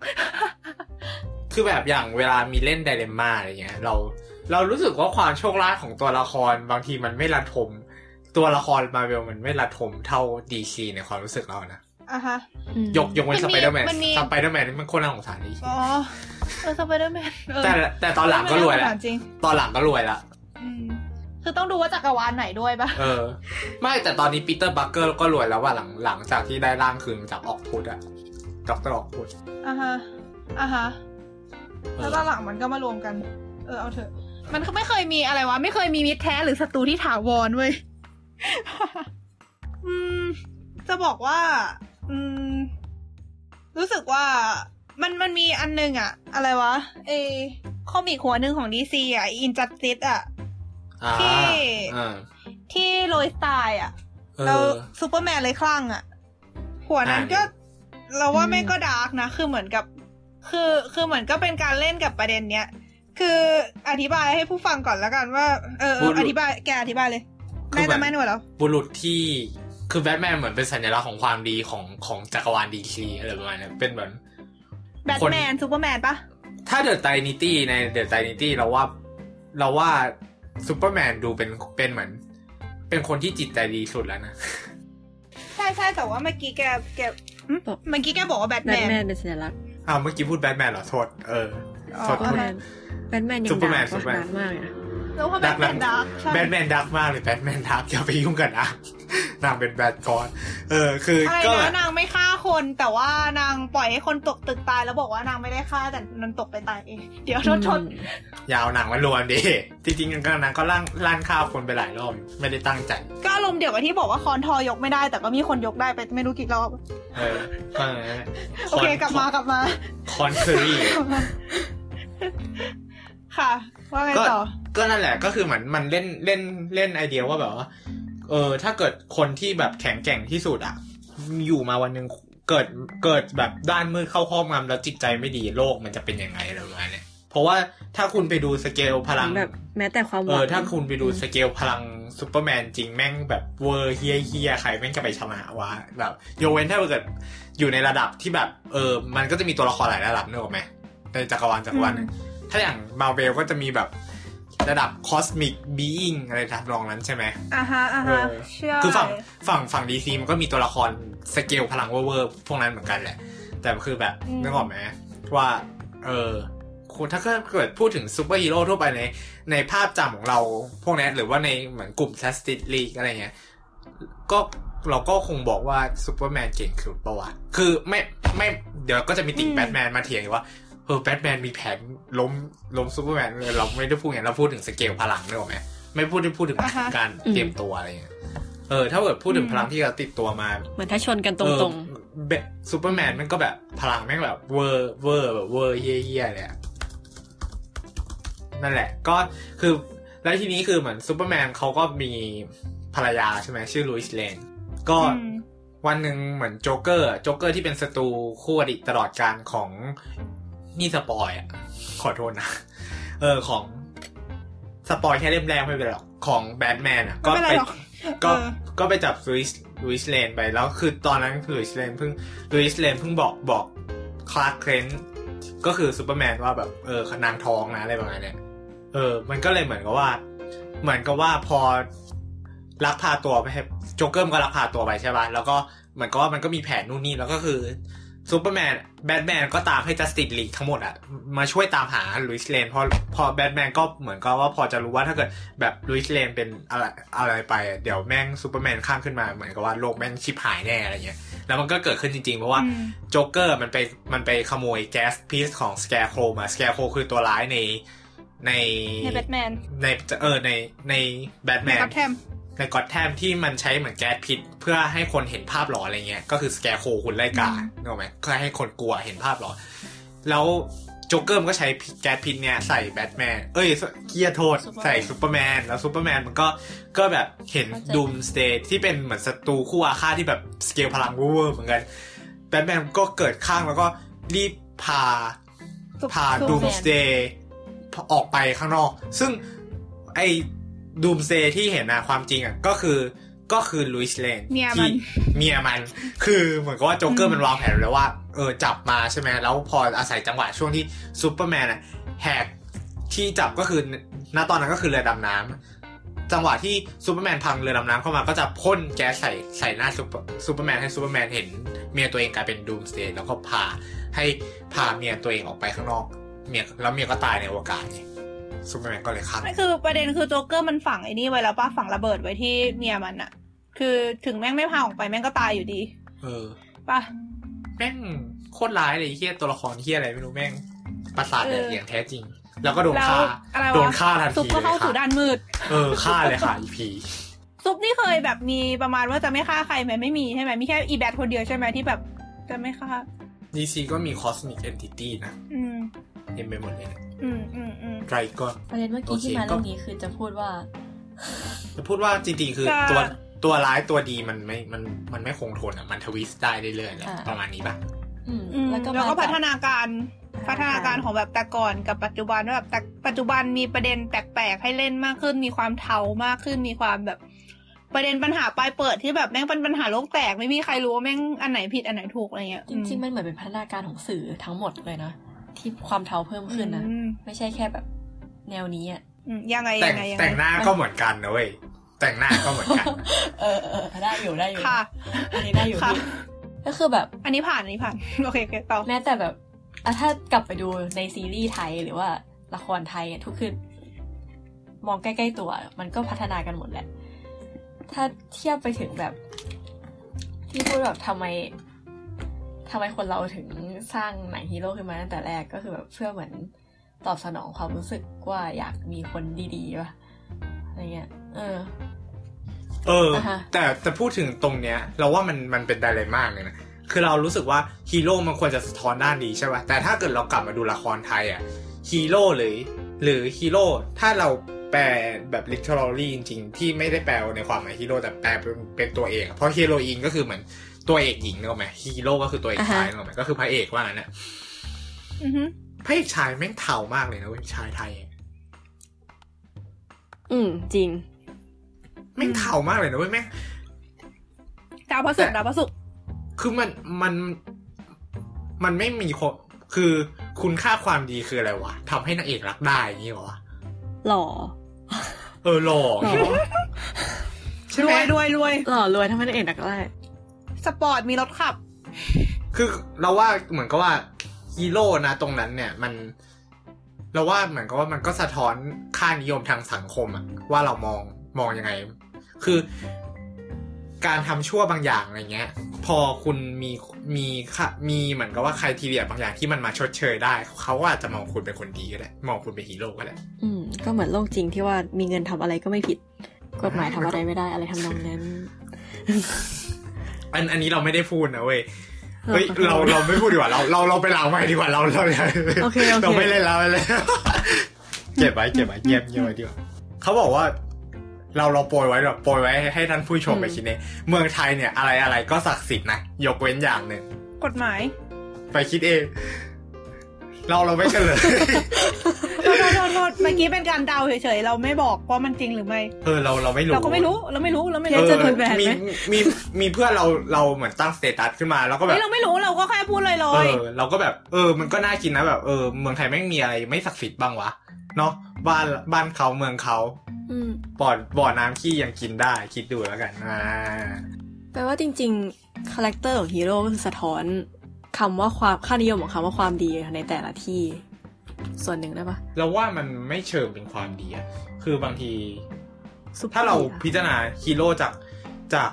คือแบบอย่างเวลามีเล่นไดเ e มม่าอะไรเงี้ย เราเรารู้สึกว่าความโชคร้ายของตัวละครบางทีมันไม่ระทม ตัวละครมาเวลมันไม่ระทมเท่าดีซีในความรู้สึกเรานะอะฮะอืมยกยกเว้นมัสนมีไปเดอร์แมนมันมี สไปเดอร์แมนนี่มันโคนน่าสงสารดีอ๋อเออสไปเดอร์แมนแต่แต่ตอนหลังก็รวยแล้ว จริง ตอนหลังก็รวยละอืม คือต้องดูว่าจักรวาลไหนด้วยปะเออ ไม่แต่ตอนนี้ปีเตอร์บัคเกอร์ก็รวยแล้วว่าหลังหลังจากที่ได้ร่างคืนจากออกพุทอะDoctor Octopusอะฮะอะฮะเอแล้วอตอนหลังมันก็มารวมกัน เออเอาเถอะ มันก็ไม่เคยมีอะไรวะ ไม่เคยมีมิตรแท้หรือศัตรูที่ถาวรเว้ยอืม จะบอกว่า อืม รู้สึกว่ามันมันมีอันหนึงอะอะไรวะเอ comic หัวหนึ่งของ DC อะ Injustice อะอ่า ที่อ่าที่โรยสไตล์อะเอแล้วอซูเปอร์แมนเลยคลั่งอะหัวนั้นอ่าก็เราว่าอืมแม่งก็ดาร์กนะ คือเหมือนกับ คือคือเหมือนก็เป็นการเล่นกับประเด็นเนี้ย คืออธิบายให้ผู้ฟังก่อนแล้วกันว่า เออเอออธิบายแกอธิบายเลยคือแม่เหมืจะอนไม่หน่วยแล้วบุรุษที่คือแบทแมนเหมือนเป็นสัญลักษณ์ของความดีของของจักรวาลดีซีอะไรประมาณนั้นเป็นเหมือนแบทแมนซูเปอร์แมนปะถ้าเดอะไ n นิตี้ในเดอะไ n นิตี้เราว่า เราว่า ซูเปอร์แมนดูเป็นเป็นเหมือน เป็นคนที่จิตใจดีสุดแล้วนะ ใช่ใช่แต่ว่าเมื่อกี้แกแกหึบอกเมื่อกี้แกบอกว่าแบทแบแมทนแมนเป็นสัญลักษณ์อ้าวเมื่อกี้พูดแบทแมนเหรอโทษเอออ๋อโทษแบโททษแมนแบทแมนยัง Superman ดาร์ก Superman ดาร์กมากเลยนะแล้วว่าแบทแมนดาร์กใช่แบทแมนดักมากเลยแบทแมนดักอย่าไปยุ่งกันนะ นางเป็นแบทกอนเออคืออะไรก็นะนางไม่ฆ่าคน แต่ว่านางปล่อยให้คนตกตึกตายแล้วบอกว่านางไม่ได้ฆ่าแต่มันตกไปตายเองเดี๋ยวชดชดยาวหนังมันรวนดิจริงๆก็นางก็ล่างล่านฆ่าคนไปหลายรอบไม่ได้ตั้งใจ ก็อารมณ์เดียวกับที่บอกว่าค้อนทอยกไม่ได้ แต่ก็มีคนยกได้ไปไม่รู้กี่รอบเออก็นั่นแหละโอเคกลับมากลับมาคอนเคอรี่ค่ะ ว่าไงก็ต่อ ก็นั่นแหละก็คือเหมือนมันเล่นเล่นเล่นไอเดียว่าแบบว่า เออ ถ้าเกิดคนที่แบบแข็งแกร่งที่สุดอะอยู่มาวันหนึ่งเกิดเกิดแบบด้านมืดเข้าครอบงำแล้วจิตใจไม่ดีโลกมันจะเป็นยังไงอะไรประมาณเนี้ยเพราะว่าถ้าคุณไปดูสเกลพลังแบบแม้แต่ความหเอวังอถ้าคุณไปดูสเกลพลังซูเปอร์แมนจริงแม่งแบบเวอร์เหี้ยเหี้ยใครแม่งจะไปชนะวะแบบยกเว้นถ้าเกิดอยู่ในระดับที่แบบ เออ มันก็จะมีตัวละครหลายระดับนึกออกไหมในจักรวาลจักรวาลหนึงถ้าอย่างมาเวลก็จะมีแบบ ระดับ cosmic being อะไรทำนองนั้นใช่ไหมอ่าฮะอ่าฮะเออเชื่อคือฝั่งฝั่งฝั่ง DC มันก็มีตัวละครสเกลพลังเวอร์ๆพวกนั้นเหมือนกันแหละ แต่คือแบบนึกออกไหมว่าเออคุณถ้าเกิดพูดถึงซูเปอร์ฮีโร่ทั่วไปในในภาพจำของเราพวกนี้หรือว่าในเหมือนกลุ่ม Justice League อะไรเงี้ยก็เราก็คงบอกว่าซูเปอร์แมนเก่งสุดปะวะคือไม่ไม่เดี๋ยวก็จะมีติ่งแบทแมนมาเถียงอีกว่า เออแบทแมนมีแผนล้มล้มซูเปอร์แมนเลยเราไม่ได้พูดอย่างนั้นเราพูดถึงสเกลพลังนึกออกไหมไม่พูดที่พูดถึงอ่าฮะการเตรียมตัวอะไรเงี้ยเออถ้าเกิดพูดถึงอืมพลังที่เราติดตัวมา เหมือนถ้าชนกันตเออรงเบซูเปอร์แมนมันก็แบบพลังแม่งแบบเวอร์เวอร์แบบเวอร์เหี้ยเหี้ยเลยอะนั่นแหละ ก็คือแล้วทีนี้คือเหมือนซูเปอร์แมนเขาก็มีภรรยาใช่ไหมชื่อ Lois Lane ก็อืมวันหนึ่งเหมือน Joker Joker ที่เป็นศัตรูคู่อริตลอดการของ นี่ spoil อะ ขอโทษนะ เออของspoil แค่เล่มแรกไม่เป็นไรหรอก ของแบทแมนอะไม่เป็นไรหรอกก็เออก็ไปจับ Lois Lois Lane ไปแล้วคือตอนนั้น Lois Lane เพิ่ง Lois Lane เพิ่งบอกบอก Clark Kent ก็คือซูเปอร์แมนว่าแบบเออนางท้องนะอะไรประมาณเนี้ยเออ มันก็เลยเหมือนกับว่า เหมือนกับว่าพอลักพาตัวไปให้โจ๊กเกอร์มันก็ลักพาตัวไปใช่ป่ะแล้วก็เหมือนก็ว่ามันก็มีแผนนู่นนี่แล้วก็คือ Superman Batman ก็ตามให้ Justice League ทั้งหมดอะมาช่วยตามหา Lois Lane พอพอแบทแมนก็เหมือนก็ว่าพอจะรู้ว่าถ้าเกิดแบบ Lois Lane เป็นอะไรอะไรไปอะเดี๋ยวแม่งซูเปอร์แมนข้ามขึ้นมาเหมือนกับว่าโลกแม่งชิบหายแน่อะไรเงี้ยแล้วมันก็เกิดขึ้นจริงๆ เพราะว่าอืมโจ๊กเกอร์มันไปมันไปขโมยแก๊สพิษของ Scarecrow มา Scarecrow คือตัวร้ายในในในแบทแมนในเออในในแบทแมนกับแทม ในก็อตแทมที่มันใช้เหมือนแก๊สพิษ เพื่อให้คนเห็นภาพหลอนอะไรเงี้ย ก็คือ Scarecrow หุ่นไล่กาอืมนึกออกไหมก็ให้คนกลัวเห็นภาพหลอนแล้วโจ๊กเกอร์มันก็ใช้แก๊สพิษเนี่ยใส่แบทแมน เอ้ยเกียร์โทษ Superman ใส่ซูเปอร์แมน แล้วซูเปอร์แมนมันก็ก็แบบเห็นเข้าใจ Doomsday ที่เป็นเหมือนศัตรูคู่อาฆาตที่แบบสเกลพลังเวอร์ๆเหมือนกัน แบทแมนก็เกิดข้างแล้วก็รีบพาพาซูดูเปมอร์สเ a ย์ออกไปข้างนอก ซึ่งไอ้ ดูมสเ a ย์ที่เห็นนะความจริงอะก็คือก็คือ Lois Lane เมียมันที่เมียมัน คือเหมือนกับว่าโจ๊กเกอร์มันวางแผนไว้แล้วว่าเออจับมาใช่ไหมแล้วพออาศัยจังหวะช่วงที่ซูเปอร์แมนอะแหกที่จับก็คือณตอนนั้นก็คือเรือดำน้ำจังหวะที่ซูเปอร์แมนพังเรือดำน้ำเข้ามาก็จะพ่นแก๊สใส่ใส่หน้าซูเปอร์ซูเปอร์แมนให้ซูเปอร์แมนเห็นเมียตัวเองกลายเป็นดูมสเ a ย์แล้วก็พาให้พาเมียตัวเองออกไปข้างนอกเมียแล้วเมียก็ตายในอวกาศไง ซูเปอร์แมนก็เลยฆ่าไม่คือประเด็นคือโจ๊กเกอร์มันฝังไอ้นี่ไว้แล้วป่ะฝังระเบิดไว้ที่เมียมันอะคือถึงแม่งไม่พาออกไปแม่งก็ตายอยู่ดี เออป่ะแม่งโคตรร้ายเลยไอ้เฮียตัวละครเฮียอะไรไม่รู้แม่งประสาทแดกเออออย่างแท้จริง แล้วก็โดนแล้วฆ่าอะไรวะโดนฆ่าทันซุปทีก็เลยเข้าสู่ค่ะด้านมืด เออฆ่าเลยค่ะอีพีซุปนี่เคยแบบมีประมาณว่าจะไม่ฆ่าใครไหมไม่มีใช่ไหมมีแค่อีแบทคนเดียวใช่ไหมที่แบบจะไม่ฆ่าดีซีก็มีคอสมิกเอนติตี้นะอืมเต็มไปหมดเลยนะ อืมอืมอืมไรก็ประเด็นเมื่อโอกี้เคที่มาก็เรื่องนี้คือจะพูดว่า จะพูดว่าจริงๆคือก็ตัวตัวร้ายตัวดีมันไม่มันมันไม่คงทนอะมันทวิสต์ได้เรื่อยๆแหละอ่าประมาณนี้ป่ะอืมอืมแล้วก็แล้วก็มพัฒนาการพัพัฒฒนานาการการของแบบแต่ก่อนกับปัจจุบันว่าแบบแต่ปัจจุบันมีประเด็นแปลกๆให้เล่นมากขึ้น มีความเทามากขึ้นมีความแบบ ประเด็นปัญหาปลายเปิดที่แบบแม่งเป็นปัญหาโลกแตกไม่มีใครรู้ว่าแม่งอันไหนผิดอันไหนถูกอะไรเงี้ยจริงๆมันเหมือนเป็นพัฒนาการของสื่อทั้งหมดเลยนะ ที่ความเทาเพิ่มขึ้นนะอืมไม่ใช่แค่แบบ แนวนี้อะอืมยังไงแต่ยังงไงยังไงแต่งหน้าก็เหมือนกันนะเว้ยแต่งหน้าก็เหมือนกัน เออเออได้อยู่ได้อยู่ค่ะอันนี้ได้อยู่ค่ะพี่ก็คือแบบ อันนี้ผ่านอันนี้ผ่านโอเคโอเคต่อแม้แต่แบบอะถ้ากลับไปดูในซีรีส์ไทยหรือว่าละครไทยอะทุกคือมองใกล้ๆตัว มันก็พัฒนากันหมดแหละ ถ้าเทียบไปถึงแบบ ที่พูดแบบทำไม ทำไมคนเราถึงสร้างหนังฮีโร่ขึ้นมาตั้งแต่แรกก็คือแบบเพื่อเหมือนตอบสนองความรู้สึกว่าอยากมีคนดีๆป่ะอะไรเงี้ย เออ เอออ่าฮะแต่แต่พูดถึงตรงเนี้ย เราว่ามันมันเป็น dilemma เลยนะคือเรารู้สึกว่าฮีโร่มันควรจะสะท้อนด้านดีใช่ป่ะแต่ถ้าเกิดเรากลับมาดูละครไทยอะฮีโร่หรือ หรือฮีโร่ถ้าเราแปลแบบ literally จริง ๆ ที่ไม่ได้แปลในความหมายฮีโร่แต่แปลเป็นเป็นตัวเอกอะเพราะฮีโรอีนก็คือเหมือน ตัวเอกหญิงเนกอะไหมฮีโร่ก็คือตัวเอกชายอ่าฮะเนกอะไหมก็คือพระเอกว่างั้นนะอือฮึพระเอกชายแม่งเทามากเลยนะเว้ยชายไทยอะอืมจริงแม่งเทามากเลยนะเว้ยแม่งดาวพระศุกร์ดาวพระศุกร์คือมันมันมันไม่มีคนคือคุณค่าความดีคืออะไรวะทำให้นางเอกรักได้อย่างนี้เหรอวะหล่อ เออหล่อหล่อใช่รไหมวยรวยรวยหล่อรวยทำไมนางเอกดักได้ สปอร์ตมีรถขับ คือเราว่าเหมือนกับว่าฮีโร่นะตรงนั้นเนี่ยมัน เราว่าเหมือนกับว่ามันก็สะท้อนค่านิยมทางสังคมอะว่าเรามองมองยังไง คือการทำชั่วบางอย่างอะไรเงี้ย พอคุณมีมีค่ะมีเหมือนกับว่าใครทีเรียบางอย่างที่มันมาชดเชยได้ เขาก็อาจจะมองคุณเป็นคนดีก็ได้มองคุณเป็นฮีโร่ก็ได้อืมก็เหมือนโลกจริงที่ว่ามีเงินทำอะไรก็ไม่ผิด กฎหมายทำอะไรไม่ได้อะไรทำนองนั้น อันอันนี้เราไม่ได้พูดนะเว้ยเออเฮ้ยขอโทษเราเราไม่พูดดีกว่าเราเราเราไปหลังไปดีกว่าเราเราโอเคโอเคเราไม่เล่นแล้วไม่เล่นแล้วเก็บไว้เก็บไว้เงียบเงียบไว้ดีกว่าเขาบอกว่าเราเราโปรยไว้แบบโปรยไว้ให้ท่านผู้ชมไปคิดเองเมืองไทยเนี่ยอะไรอะไรก็ศักดิ์สิทธิ์นะยกเว้นอย่างหนึ่งกฎหมาย ไปคิดเอง เราเราไม่เฉลยโทษโทษโทษโทษเมื่อกี้เป็นการเดาเฉยๆเราไม่บอกว่ามันจริงหรือไม่เออเราเราไม่รู้เราก็ไม่รู้เราไม่รู้เราไม่เดี๋รู้ยวจะโดนแบนไหมมีมีมีเพื่อนเราเราเหมือนตั้งสเตตัสขึ้นมาแล้วก็แบเฮ้บยเราไม่รู้เราก็แค่พูดลอยเออเราก็แบบเออมันก็น่ากินนะแบบเออเมืองไทยแม่งมีอะไรไม่ศักดิ์สิทธิ์บ้างวะเนาะบ้านบ้านเขาเมืองเขาๆอืมบ่อบ่อน้ำขี้ยังกินได้คิดดูแล้วกันอ่าแปลว่าจริงๆ character ของฮีโร่ก็คือสะท้อน คำว่าความค่านิยมของคำว่าความดีในแต่ละที่ ส่วนหนึ่งได้ปะเราว่ามันไม่เชิงเป็นความดีอะคือบางทีซุปถ้าเราดีอะพิจารณาฮีโร่จากจาก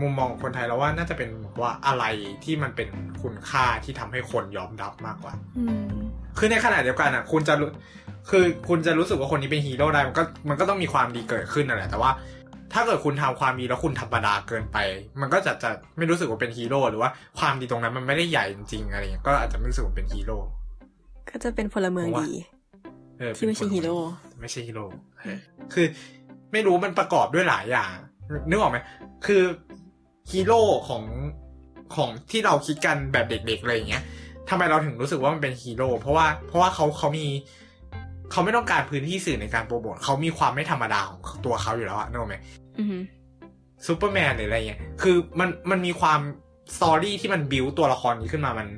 มุมมองของคนไทยเราว่าน่าจะเป็นแบบว่าอะไรที่มันเป็นคุณค่าที่ทำให้คนยอมรับมากกว่าอืมคือในขณะเดียวกันอะ คุณจะรู้คือคุณจะรู้สึกว่าคนนี้เป็นฮีโร่ได้มันก็มันก็ต้องมีความดีเกิดขึ้นนั่นแหละแต่ว่า ถ้าเกิดคุณทำความดีแล้วคุณธรรมดาเกินไป มันก็จะจะไม่รู้สึกว่าเป็นฮีโร่หรือว่าความดีตรงนั้นมันไม่ได้ใหญ่จริงๆอะไรอย่างเงี้ยก็อาจจะไม่รู้สึกว่าเป็นฮีโร่ก็จะเป็นพลเมืองดีเออที่ไม่ใช่ฮีโร่ไม่ใช่ฮีโร่เออคือไม่รู้มันประกอบด้วยหลายอย่างนึกออกไหมคือฮีโร่ของของที่เราคิดกันแบบเด็กๆอะไรอย่างเงี้ยทำไมเราถึงรู้สึกว่ามันเป็นฮีโร่เพราะว่าเพราะว่าเขาเขามีเขาไม่ต้องการพื้นที่สื่อในการโปรโมทเขามีความไม่ธรรมดาของตัวเขาอยู่แล้วอะนึกออกไหมอือหือ ซูเปอร์แมนหรืออะไรเงี้ย คือมันมันมีความ story ที่มันบิวตัวละครนี้ขึ้นมา มัน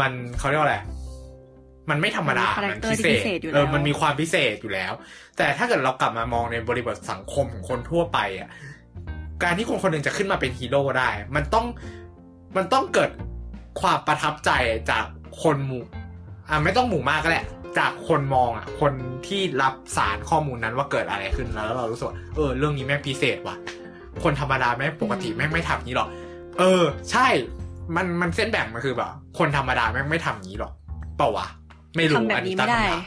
มันเขาเรียกว่าอะไร มันไม่ธรรมดา มันมีมัน character พิเศที่พิษเศษอยู่เออแล้วมันมีความพิเศษอยู่แล้ว แต่ถ้าเกิดเรากลับมามองในบริบทสังคมของคนทั่วไปอะ การที่คนคนหนึ่งจะขึ้นมาเป็นฮีโร่ได้ มันต้อง มันต้องเกิดความประทับใจจากคนหมู่ อะไม่ต้องหมู่มากก็แหละ จากคนมองอะ คนที่รับสารข้อมูลนั้นว่าเกิดอะไรขึ้นแล้วเรารู้สึกว่าเออเรื่องนี้แม่งพิเศษว่ะ คนธรรมดาแม่งปกติแม่งไม่ทำนี้หรอก เออ ใช่ มันมันเส้นแบ่งมันคือแบบ คนธรรมดาแม่งไม่ทำนี้หรอกเปล่าวะไม่รู้ทำแบบนี้ไม่ได้ตั้งคำถา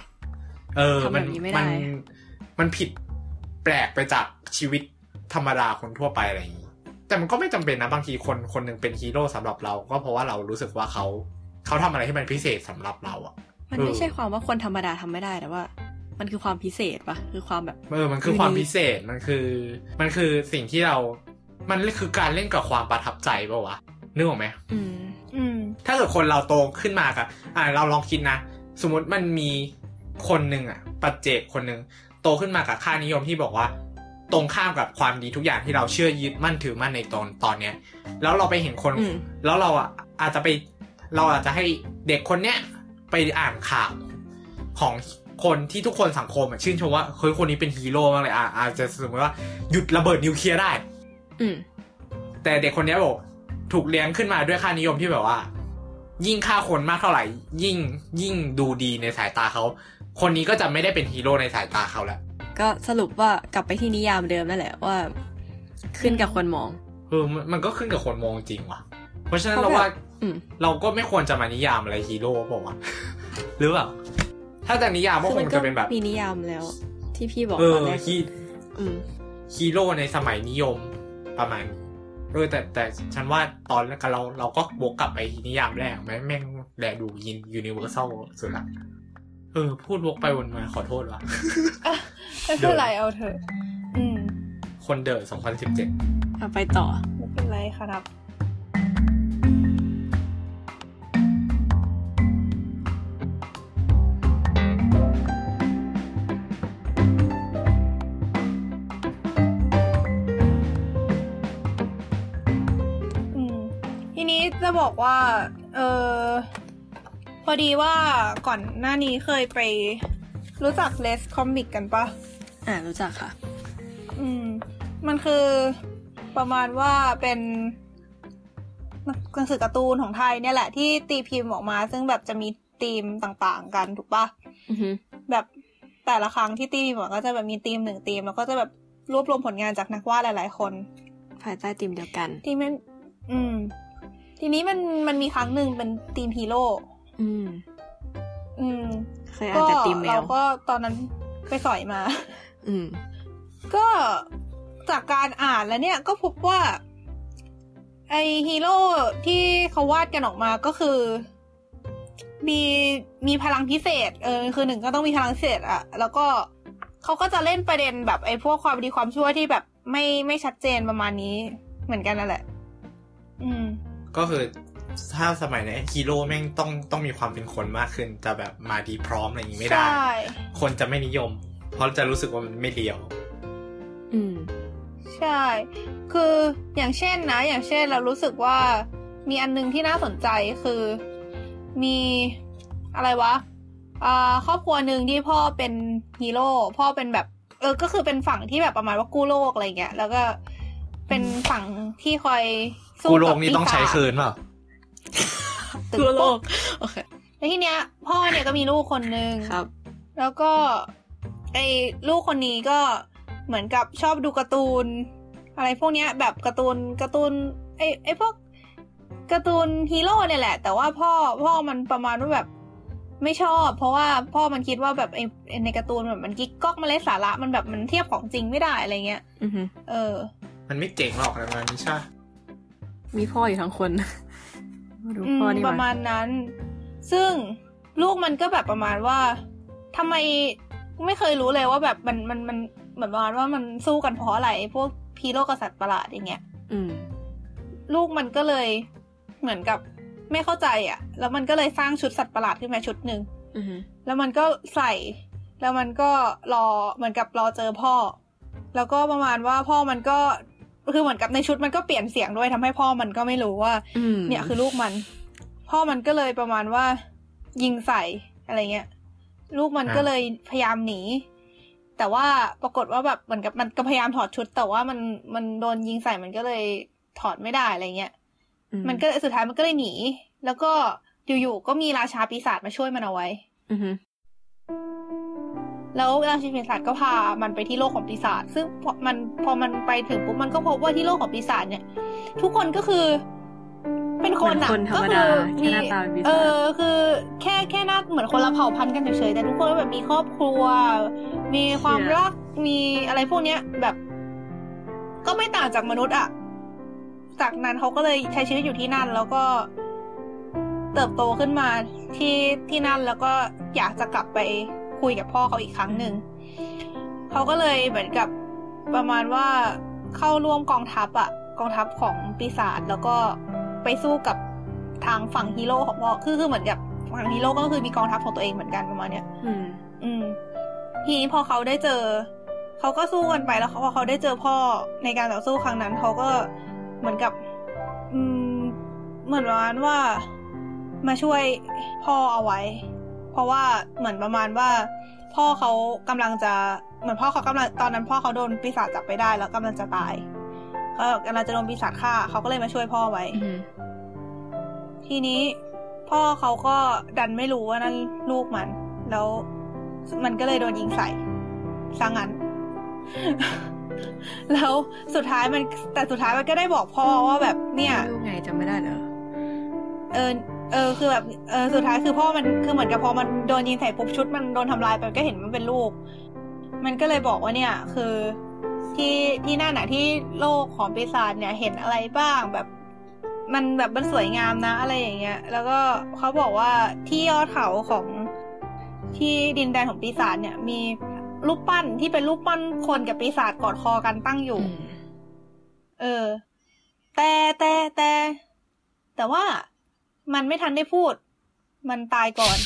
เออทำมัแบนบนี้ไม่ได้มันมันผิดแปลกไปจากชีวิตธรรมดาคนทั่วไปอะไรอย่างนี้แต่มันก็ไม่จำเป็นนะบางทีคนคนหนึ่งเป็นฮีโร่สำหรับเรา ก็เพราะว่าเรารู้สึกว่าเขาเขาทำอะไรที่มันพิเศษสำหรับเราอะ มันไม่ใช่ความว่าคนธรรมดาทำไม่ได้แต่ว่า มันคือความพิเศษปะคือความแบบเออมันคือความพิเศษมันคือ มันคือสิ่งที่เรา มันคือการเล่นกับความประทับใจปะวะนึกออกไหมอืมอืมถ้าเกิดคนเราโตขึ้นมาค่ะอ่าเราลองคิดนะสมมติมันมีคนหนึ่งอะ ปัจเจกคนหนึ่งโตขึ้นมากับค่านิยมที่บอกว่า ตรงข้ามกับความดีทุกอย่างที่เราเชื่อยึดมั่นถือมั่นในตอนตอนเนี้ย แล้วเราไปเห็นคนอืมแล้วเราอะอาจจะไปเราอาจจะให้เด็กคนเนี้ย ไปอ่านข่าวของคนที่ทุกคนสังคมอะชื่นชมว่าเฮ้ยคนนี้เป็นฮีโร่มากเลยอะอาจจะสมมติว่าหยุดระเบิดนิวเคลียร์ได้ อืมแต่เด็กคนเนี้ยบอกถูกเลี้ยงขึ้นมาด้วยค่านิยมที่แบบว่า ยิ่งฆ่าคนมากเท่าไหร่ ยิ่งยิ่งดูดีในสายตาเขา คนนี้ก็จะไม่ได้เป็นฮีโร่ในสายตาเขาแล้วก็สรุปว่ากลับไปที่นิยามเดิมนั่นแหละว่า ขึ้นกับคนมองเออมันมันก็ขึ้นกับคนมองจริงว่ะ เพราะฉะนั้นเพราะเราแบบว่าอืม เราก็ไม่ควรจะมานิยามอะไรฮีโร่เปล่าวะหรือเปล่าถ้าจะนิยามก็คงจะเป็นแบบมีนิยามแล้ว ที่พี่บอกเออตอนแรกฮีอืมฮีโร่ในสมัยนิยมประมาณนี้เออแต่แต่ฉันว่าตอนแรกเราเราก็วกกลับไปนิยามแรกแม่งแม่งแลดู universal สุดละเออ พูดวกไปวนมาขอโทษว่ะไม่เป็นไรเอาเถอะอืมคนเดอร์2017เอาไปต่อ ไม่เป็นไรครับ จะบอกว่า เออพอดีว่าก่อนหน้านี้เคยไป รู้จักเลสคอมิกกันปะอ่ารู้จักค่ะ อืม มันคือประมาณว่าเป็นหนังสือการ์ตูนของไทยเนี่ยแหละที่ตีพิมพ์ออกมา ซึ่งแบบจะมีธีมต่างๆกันถูกปะอือหือแบบแต่ละครั้งที่ตีพิมพ์ออกมาก็จะแบบมีธีมหนึ่งธีม แล้วก็จะแบบรวบรวมผลงานจากนักวาดหลาย ๆ คน ภายใต้ทีมเดียวกันที่มันอืม ทีนี้มันมันมีครั้งหนึ่งเป็นธีมฮีโร่อืม อืมเคยอ่านแต่ทีมแมวเราก็ตอนนั้นไปสอยมา อืม ก็จากการอ่านแล้วเนี่ยก็พบว่า ไอฮีโร่ที่เขาวาดกันออกมาก็คือ มีมีพลังพิเศษ เออ คือหนึ่งก็ต้องมีพลังพิเศษอะแล้วก็เขาก็จะเล่นประเด็นแบบไอ้พวกความดีความชั่วที่แบบไม่ไม่ชัดเจนประมาณนี้ เหมือนกันนั่นแหละ อืม ก็คือถ้าสมัยนี้ฮีโร่แม่งต้องต้องมีความเป็นคนมากขึ้น จะแบบมาดีพร้อมอะไรอย่างนี้ไม่ได้ใช่คนจะไม่นิยม เพราะจะรู้สึกว่ามันไม่เลียว อืม ใช่ คืออย่างเช่นนะ อย่างเช่นเรารู้สึกว่ามีอันนึงที่น่าสนใจคือมีอะไรวะอ่าครอบครัวหนึ่งที่พ่อเป็นฮีโร่พ่อเป็นแบบ เออ ก็คือเป็นฝั่งที่แบบประมาณว่ากู้โลกอะไรเงี้ยแล้วก็เป็นฝั่งที่คอยสู้ กูโลกังบนี่ต้องใช้คืนเปล่าตึกทั่วโลโลกกโอเคแล้วทีเนี้ย พ่อเนี่ยก็มีลูกคนนึงครับ แล้วก็ไอ้ลูกคนนี้ก็เหมือนกับชอบดูการ์ตูน อะไรพวกเนี้ย แบบการ์ตูนการ์ตูนไอ้ไอ้พวกการ์ตูนฮีโร่เนี่ยแหละ แต่ว่าพ่อพ่อมันประมาณว่าแบบไม่ชอบ เพราะว่าพ่อมันคิดว่าแบบไอ้ไอ้ในการ์ตูนแบบมันกิ๊กก๊อกมันไร้สาระมันแบบมันเทียบของจริงไม่ได้อะไรเงี้ยอือฮึเออ มันไม่เจ๋งหรอกอะไรประมาณนี้ใช่ปะ มีพ่ออยู่ทั้งคนดูอืมพ่อนี่ประมามาณนั้น ซึ่งลูกมันก็แบบประมาณว่าทำไมไม่เคยรู้เลยว่าแบบมันมันมันเหมือนประมาณว่ามันสู้กันเพราะอะไรไอ้พวกพีโรกบสัตว์ประหลาดอย่างเงี้ยอืมลูกมันก็เลยเหมือนกับไม่เข้าใจอะ แล้วมันก็เลยสร้างชุดสัตว์ประหลาดขึ้นมาชุดหนึ่งอือฮึแล้วมันก็ใส่ แล้วมันก็รอเหมือนกับรอเจอพ่อ แล้วก็ประมาณว่าพ่อมันก็ คือเหมือนกับในชุดมันก็เปลี่ยนเสียงด้วยทำให้พ่อมันก็ไม่รู้ว่าอืมเนี่ยคือลูกมัน พ่อมันก็เลยประมาณว่า ยิงใส่อะไรเงี้ย ลูกมันก็เลยพยายามหนี แต่ว่าปรากฏว่าแบบเหมือนกับมันก็พยายามถอดชุด แต่ว่ามันมันโดนยิงใส่มันก็เลยถอดไม่ได้อะไรเงี้ยอืมันก็สุดท้ายมันก็เลยหนี แล้วก็อยู่ๆก็มีราชาปีศาจมาช่วยมันเอาไว้ อือฮึ แล้วราชาปีศาจก็พามันไปที่โลกของปีศาจซึ่งพอมันพอมันไปถึงปุ๊บมันก็พบว่าที่โลกของปีศาจเนี่ย ทุกคนก็คือเป็นคนอะเหมือนคนธรรมก็ดาคือแค่หน้าตาเป็นปีเอศาจอคือแค่แค่หน้าเหมือนคนละเผ่าพันธุ์กันเฉยๆแต่ทุกคนก็แบบมีครอบครัว มีความรักมีอะไรพวกเนี้ยแบบ ก็ไม่ต่างจากมนุษย์อะจากนั้นเขาก็เลยใช้ชีวิตอยู่ที่นั่น แล้วก็เติบโตขึ้นมาที่ที่นั่นแล้วก็อยากจะกลับไป คุยกับพ่อเขาอีกครั้งหนึ่งเขาก็เลยเหมือนกับประมาณว่าเข้าร่วมกองทัพอะกองทัพของปีศาจแล้วก็ไปสู้กับทางฝั่งฮีโร่ของพ่อคือคือเหมือนกับฝั่งฮีโร่ก็คือมีกองทัพของตัวเองเหมือนกันประมาณเนี้ยอืม อืม ทีนี้พอเขาได้เจอ เขาก็สู้กันไปแล้วเขาพอเขาได้เจอพ่อในการต่อสู้ครั้งนั้น เขาก็เหมือนกับ อืม เหมือนประมาณว่ามาช่วยพ่อเอาไว้ เพราะว่าเหมือนประมาณว่า พ่อเขากำลังจะเหมือนพ่อเขากำลังตอนนั้นพ่อเขาโดนปีศาจจับไปได้แล้วกำลังจะตายเขากำลังจะโดนปีศาจฆ่าเขาก็เลยมาช่วยพ่อไว้อือฮึทีนี้พ่อเขาก็ดันไม่รู้ว่านั่นลูกมัน แล้วมันก็เลยโดนยิงใส่ซะงั้นแล้วสุดท้ายมันแต่สุดท้ายมันก็ได้บอกพ่อว่าแบบเนี่ยลูกไงจำไม่ได้เหรอเออ เออคือแบบเออสุดท้ายคือพ่อมันคือเหมือนกับพอมันโดนยิงใส่ปุ๊บชุดมันโดนทำลายไปก็เห็นมันเป็นลูก มันก็เลยบอกว่าเนี่ย คือที่ที่นั่นน่ะที่โลกของปีศาจเนี่ยเห็นอะไรบ้างแบบ มันแบบมันสวยงามนะ อะไรอย่างเงี้ย แล้วก็เขาบอกว่าที่ยอดเขาของที่ดินแดนของปีศาจเนี่ย มีรูปปั้นที่เป็นรูปปั้นคนกับปีศาจกอดคอกันตั้งอยู่อืมเออ แต่แต่แต่แต่ว่า มันไม่ทันได้พูด มันตายก่อน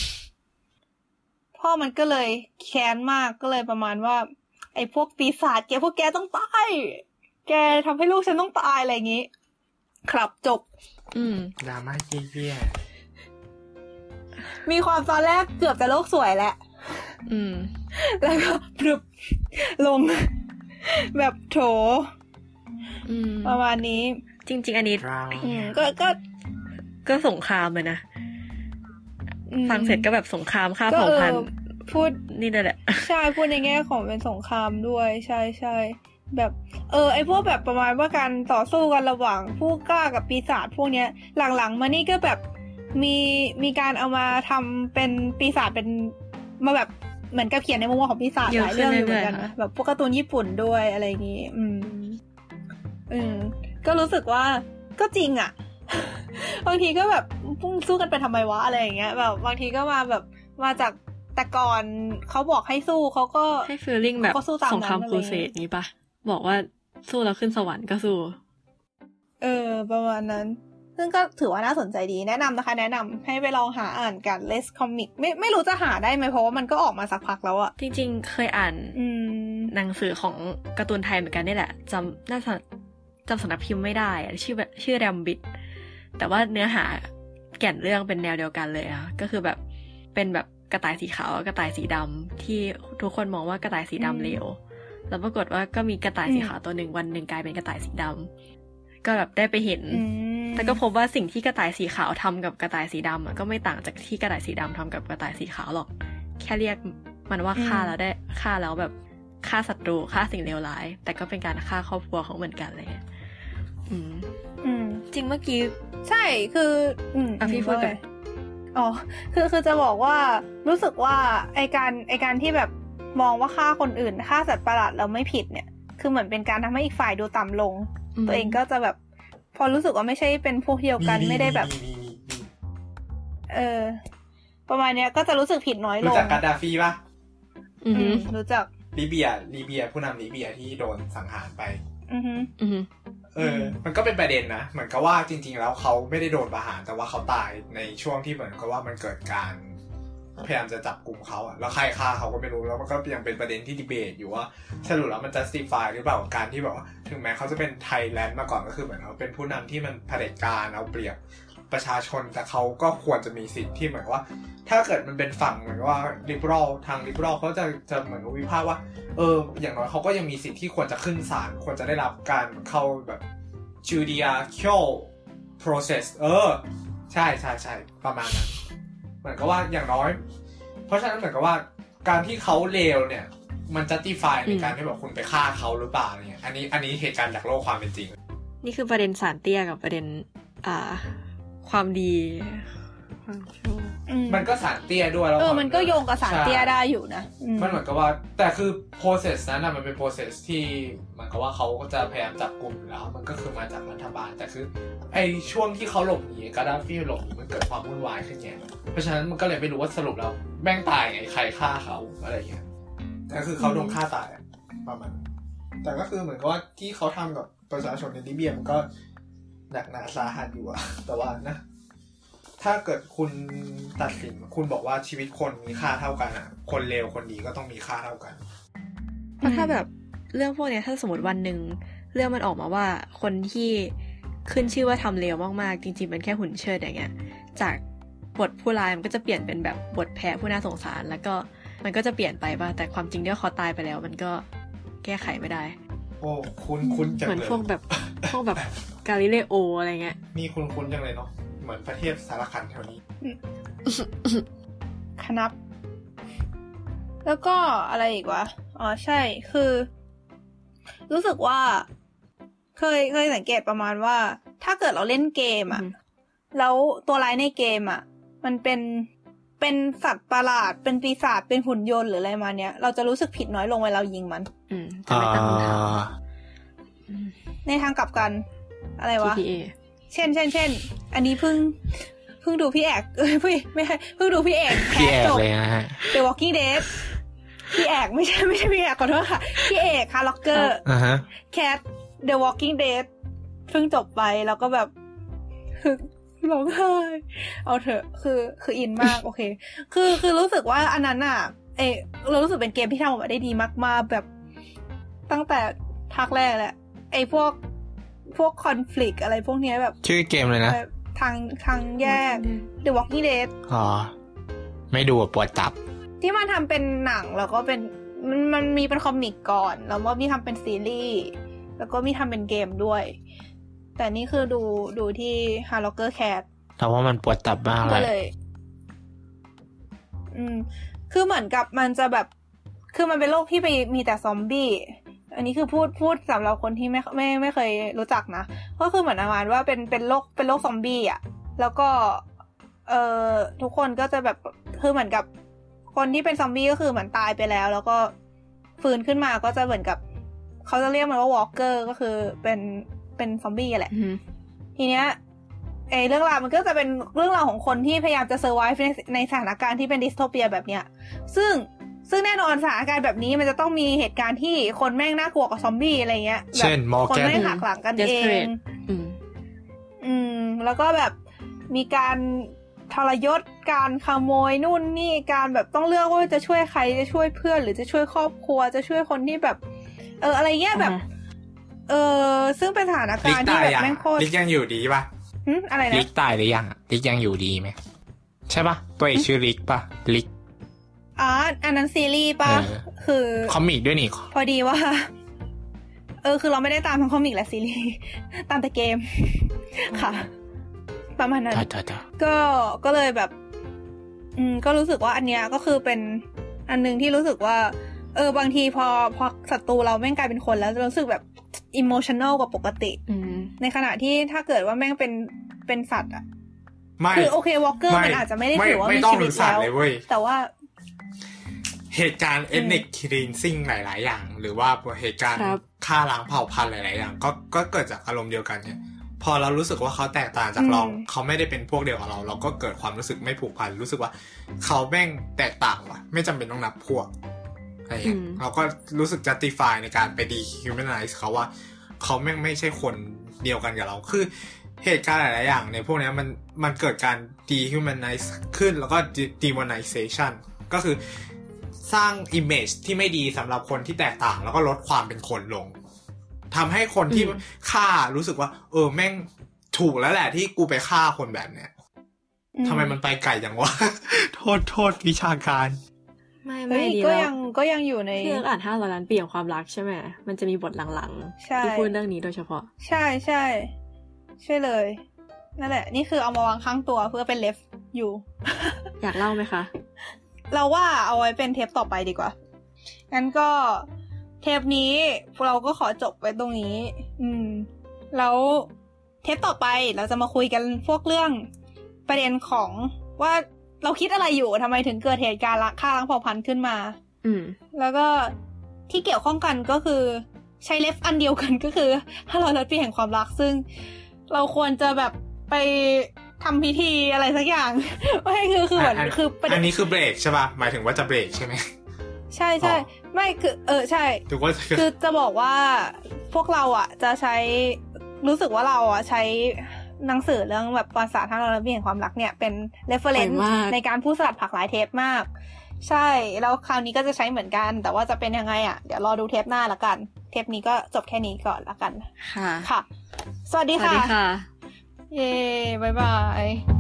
พ่อมันก็เลยแค้นมากก็เลยประมาณว่า ไอ้พวกปีศาจแกพวกแกต้องตายแกทำให้ลูกฉันต้องตายอะไรอย่างงี้ ครับจบ อืมดราม่าเยี่ยมีความตอนแรกเกือบจะโลกสวยแหละ อืม แล้วก็พรึบลง แบบโถอืมประมาณนี้ จริง ๆ อันนี้ๆดราม่าอืมก็ก็ ก็สงครามเลยนะอืมฟังเสร็จก็แบบสงครามฆ่าก็เผ่าเอพันอธุ์พูดนี่นั่นแหละ ใช่พูดในแง่ของเป็นสงครามด้วย ใช่ใช่แบบเออไอพวกแบบประมาณว่าการต่อสู้กันระหว่างผู้กล้ากับปีศาจพวกเนี้ย หลังๆ มานี่ก็แบบมีมีการเอามาทำเป็นปีศาจเป็นมาแบบเหมือนกับเขียนในมุมมองของปีศาจเยหอะลายเรื่องอยู่เหขึ้มืนอนกันเรื่อยๆนะแบบพวกการ์ตูนญี่ปุ่นด้วยอะไรอย่างงี้ อืมอืมก็รู้สึกว่าก็จริงอะ บางทีก็แบบพุ่งสู้กันไปทำไมวะอะไรอย่างเงี้ย แบบบางทีก็มาแบบมาจากแต่ก่อนเขาบอกให้สู้เขาก็ให้ฟีลลิ่งแบบก็สู้ตามนั้นสงครามอะไรครูเสดนี้ปะบอกว่าสู้แล้วขึ้นสวรรค์ก็สู้ เออ ประมาณนั้น ซึ่งก็ถือว่าน่าสนใจดีแนะนำนะคะ แนะนำให้ไปลองหาอ่านกัน Less Comic ไม่ไม่รู้จะหาได้ไหมเพราะว่ามันก็ออกมาสักพักแล้วอะจริง ๆ เคยอ่านอืมหนังสือของการ์ตูนไทยเหมือนกันนี่แหละจำน่าจะจำสำนักพิมพ์ไม่ได้อะชื่อแบบชื่อแรมบิด แต่ว่าเนื้อหาแก่นเรื่องเป็นแนวเดียวกันเลยอะก็คือแบบเป็นแบบกระต่ายสีขาวกับกระต่ายสีดำที่ทุกคนมองว่ากระต่ายสีอืมดำเลวแล้วปรากฏว่าก็มีกระต่ายสีขาวตัวหนึ่งวันหนึ่งกลายเป็นกระต่ายสีดำก็แบบได้ไปเห็นอืมแต่ก็พบว่าสิ่งที่กระต่ายสีขาวทำกับกระต่ายสีดำอะก็ไม่ต่างจากที่กระต่ายสีดำทำกับกระต่ายสีขาวหรอก แค่เรียกมันว่าฆ่าแล้วได้ฆ่าแล้วแบบฆ่าศัตรูฆ่าสิ่งเลวร้าย แต่ก็เป็นการฆ่าครอบครัวของเหมือนกันเลยอืม อืม จริงเมื่อกี้ใช่คือ อืมอะพี่พูดก่อนว่าไงอ๋อคือคือจะบอกว่ารู้สึกว่าไอการไอการที่แบบมองว่าฆ่าคนอื่นฆ่าสัตว์ประหลาดแล้วไม่ผิดเนี่ย คือเหมือนเป็นการทำให้อีกฝ่ายดูต่ำลงมตัวเองก็จะแบบ พอรู้สึกว่าไม่ใช่เป็นพวกเดียวกันไม่ได้แบบมีมีมีมีเออ ประมาณเนี้ยก็จะรู้สึกผิดน้อยลรู้งจักกาดาฟีปะอืออืหือมรู้จักลิเบียลิเบียผู้นำลิเบียที่โดนสังหารไป อือฮึอือหือ เออ มันก็เป็นประเด็นนะ เหมือนกับว่าจริง ๆ แล้วเขาไม่ได้โดนประหาร แต่ว่าเขาตายในช่วงที่เหมือนกับว่ามันเกิดการพยายามจะจับกลุ่มเขาอะแล้วใครฆ่าเขาก็ไม่รู้ แล้วมันก็ยังเป็นประเด็นที่ดีเบตอยู่ว่าสรุปแล้วมัน justify หรือเปล่ากับการที่แบบว่า ถึงแม้เขาจะเป็นไทยแลนด์มาก่อนก็คือเหมือนเขาเป็นผู้นำที่มันเผด็จการเอาเปรียบ ประชาชนแต่เขาก็ควรจะมีสิทธิ์ที่เหมือนว่า ถ้าเกิดมันเป็นฝั่งเหมือนว่า liberal ทาง liberal เขาจะจะเหมือนวิพากษ์ว่า เออ อย่างน้อยเขาก็ยังมีสิทธิ์ที่ควรจะขึ้นศาลควรจะได้รับการเข้าแบบ judicial process เออ ใช่ใช่ใช่ประมาณนั้นเหมือนกับว่าอย่างน้อย เพราะฉะนั้นเหมือนกับว่าการที่เขาเลวเนี่ย มัน justify ในการที่แบบคุณไปฆ่าเขาหรือเปล่าอะไรเงี้ยอันนี้อันนี้เหตุการณ์จากโลกความเป็นจริง นี่คือประเด็นสารเตี้ยกับประเด็น อ่า ความดีความชั่วอืมมันก็สารเตี้ยด้วยแล้วเออความันก็โยงกับสารเตี้ยใช่ได้อยู่นะอืมมันเหมือนกับว่า แต่คือ process นั้นนะมันเป็น process ที่เหมือนกับว่าเขาก็จะพยายามจับกลุ่มอยู่แล้ว มันก็คือมาจากรัฐบาลแต่คือไอช่วงที่เขาหลบหนีกาดาฟีหลบหนีมันเกิดความวุ่นวายขึ้นไงเพราะฉะนั้นมันก็เลยไม่รู้ว่าสรุปแล้วแม่งตายไงใครฆ่าเขาอะไรเงี้ยแต่คือเขาโดนฆ่าตายอะประมาณนั้นแต่ก็คือเหมือนกับว่าที่เขาทำกับประชาชนในลิเบียมันก็ หนักหนาสาหัสอยู่อะแต่ว่านะ ถ้าเกิดคุณตัดสินคุณบอกว่าชีวิตคนมีค่าเท่ากันอะคนเลวคนดีก็ต้องมีค่าเท่ากันเพราะถ้าแบบเรื่องพวกเนี้ยถ้าสมมติวันหนึ่งเรื่องมันออกมาว่าคนที่ขึ้นชื่อว่าทำเลวมากๆ จริงๆมันแค่หุ่นเชิดอย่างเงี้ย จากบทผู้ร้ายมันก็จะเปลี่ยนเป็นแบบบทแพ้ผู้น่าสงสาร แล้วก็มันก็จะเปลี่ยนไปป่ะแต่ความจริงที่ว่าเขาตายไปแล้ว มันก็แก้ไขไม่ได้ โอ้ คุณคุณจังเหมือนเลยพวกแบบพวกแบบ กาลิเลโออะไรเงี้ย นี่คุณคุณจังเลยเนาะ เหมือนประเทศสารคันแถวนี้คณับ แล้วก็อะไรอีกวะ อ๋อใช่ คือ รู้สึกว่า เคยเคยสังเกตประมาณว่า ถ้าเกิดเราเล่นเกมอะอืมแล้วตัวร้ายในเกมอะมันเป็นเป็นสัตว์ประหลาด เป็นปีศาจ เป็นหุ่นยนต์หรืออะไรมาเนี้ย เราจะรู้สึกผิดน้อยลงเวลาเรายิงมัน อืมจะไม่ตั้งคำถามอืมในทางกลับกัน อะไรวะ TPA เช่นเช่นเช่นอันนี้เพิ่งเพิ่งดูพี่แอกเอ้ยพี่ไม่ใช่เพิ่งดูพี่เอกพี่แอแคสกจบ เลยนะฮะ The Walking Dead พี่แอกไม่ใช่ไม่ใช่พี่แอกขอโทษค่ะ พี่เอกค่ะล็อกเกอร์อ่าฮะ แคท The Walking Dead เพิ่งจบไปแล้วก็แบบคือร้องไห้เอาเถอะคือคืออินมากโอเค คือคือรู้สึกว่าอันนั้นอะ เออเรารู้สึกเป็นเกมที่ทำออกมาได้ดีมาก ๆ แบบตั้งแต่ภาคแรกแหละไอ้พวก พวกคอน FLICT อะไรพวกเนี้ยแบบ ชื่อเกมเลยนะแบบทางทางแยก The Walking Dead อ๋อ ไม่ดูอะปวดตับ ที่มันทำเป็นหนังแล้วก็เป็นมันมันมีเป็นคอมิกก่อน แล้วก็มีทำเป็นซีรีส์ แล้วก็มีทำเป็นเกมด้วย แต่นี่คือดูดูที่ h a r l o c k e r Cat แต่ว่ามันปวดตับมากก็เลเลยยอืม คือเหมือนกับมันจะแบบ คือมันเป็นโลกที่ไปมีแต่ซอมบี้ อันนี้คือพูดพูดสำหรับคนที่ไม่ไม่ไม่เคยรู้จักนะ ก็คือเหมือนประมาณว่าเป็นเป็นโลกเป็นโลกซอมบี้อะ แล้วก็ เอ่อทุกคนก็จะแบบคือเหมือนกับ คนที่เป็นซอมบี้ก็คือเหมือนตายไปแล้ว แล้วก็ฟื้นขึ้นมาก็จะเหมือนกับ เขาจะเรียกมันว่า walker ก็คือเป็นเป็นซอมบี้แหละอืมทีเนี้ยไอเรื่องราวมันก็จะเป็นเรื่องราวของคนที่พยายามจะ survive ในในสถานการณ์ที่เป็น dystopia แบบเนี้ย ซึ่ง ซึ่งแน่นอนสถานการณ์แบบนี้มันจะต้องมีเหตุการณ์ที่คนแม่งน่ากลัวกว่าซอมบี้อะไรเงี้ยแบบเช่นคน Morgan แม่งหักหลังกันเอง desperate อืมอืม แล้วก็แบบมีการทรยศการขโมยนู่นนี่การแบบต้องเลือกว่าจะช่วยใครจะช่วยเพื่อน หรือจะช่วยครอบครัวจะช่วยคนที่แบบ เอออะไรเงี้ยแบบอ่าฮะเออซึ่งเป็นสถานลิกากรณ์ที่ตายแบบยังแม่งโคตรลิกยังอยู่ดีป่ะหึอะไรลินะกตายหรือยังอะลิกยังอยู่ดีไหมใช่ปะตัวเอกชื่อลิกปะลิก อ๋ออันนั้นซีรีส์ป่ะเออคือคอมิกด้วยนี่ พอดีว่า เออ คือเราไม่ได้ตามทั้ง comic และซีรีส์ตามแต่เกม ค่ะ ประมาณนั้นจ้าจ้าจ้าก็ก็เลยแบบ อืม ก็รู้สึกว่าอันเนี้ยก็คือเป็นอันหนึ่งที่รู้สึกว่า เออบางทีพอพอศัตรูเราแม่งกลายเป็นคนแล้วจะรู้สึกแบบอิโมชัน a ลกว่าปกติอืมในขณะที่ถ้าเกิดว่าแม่งเป็นเป็นสัตว์อะไม่คือโอเค walker มันอาจจะไม่ได้ถือว่าไม่มีชีวิตแล้วว์เลยเว้ยแต่ว่า เหตุการณ์เอ t นิ c ค l ีนซิ่งหลาย ๆ อย่าง หรือว่าเหตุการณ์ครับฆ่าล้างเผ่าพันธุ์หลาย ๆ อย่าง ก็ก็เกิดจากอารมณ์เดียวกันเนี่ยพอเรารู้สึกว่าเขาแตกต่างจากเราอืมเขาไม่ได้เป็นพวกเดียวกับเรา เราก็เกิดความรู้สึกไม่ผูกพันรู้สึกว่าเขาแม่งแตกต่างว่ะ ไม่จำเป็นต้องนับพวกอะไรอย่างเงี้ยอืมเราก็รู้สึก justify ในการไปดี humanize เขาว่า เขาแม่งไม่ใช่คนเดียวกันกับเราคือเหตุการณ์หลาย ๆ อย่างในพวกเนี้ยมันมันเกิดการ dehumanize ขึ้นแล้วก็ de- demonization ก็คือ สร้าง image ที่ไม่ดีสำหรับคนที่แตกต่าง แล้วก็ลดความเป็นคนลงทำให้คนที่อืมฆ่ารู้สึกว่า เออแม่งถูกแล้วแหละที่กูไปฆ่าคนแบบเนี้ยอืทำไมมันไปไกลจังวะ โทษโทษวิชาการ ไม่เฮ้ไม่ยดีก็แล้วยังก็ยังอยู่ในที่เอิร์กอ่านห้าร้อยล้านปีของความรักใช่ไหมมันจะมีบทหลังใช่ๆที่พูดเรื่องนี้โดยเฉพาะ ใช่ใช่ใช่เลยนั่นแหละ นี่คือเอามาวางข้างตัวเพื่อเป็นเลฟอยู่ อยากเล่าไหมคะ เราว่าเอาไว้เป็นเทปต่อไปดีกว่า งั้นก็เทปนี้เราก็ขอจบไว้ตรงนี้ อืม แล้วเทปต่อไปเราจะมาคุยกันพวกเรื่องประเด็นของว่าเราคิดอะไรอยู่ทำไมถึงเกิดเหตุการณ์ละฆ่าล้างเผ่าพันธุ์ขึ้นมา อืม แล้วก็ที่เกี่ยวข้องกันก็คือ ใช้เล็บอันเดียวกันก็คือถ้าเราลดปีแห่งความรักซึ่ง เราควรจะแบบไป ทำพิธีอะไรสักอย่างไม่คือคือเหมือนอันคือประเด็อันนนี้คือเบรกใช่ป่ะหมายถึงว่าจะเบรกใช่ไหมใช่ใช่อ๋อไม่คือ เออใช่ถือว่าคือจะบอกว่าพวกเราอะ จะใช้รู้สึกว่าเราอะใช้หนังสือเรื่องแบบประวัติศาสตร์ทางระเบียงความรักเนี่ยเป็น reference บ่อยมากในการพูดสลัดผักหลายเทปมาก ใช่ แล้วคราวนี้ก็จะใช้เหมือนกัน แต่ว่าจะเป็นยังไงอะ เดี๋ยวรอดูเทปหน้าละกัน เทปนี้ก็จบแค่นี้ก่อนละกัน ค่ะ ค่ะ สวัสดีสวัสค่ะ 耶拜拜。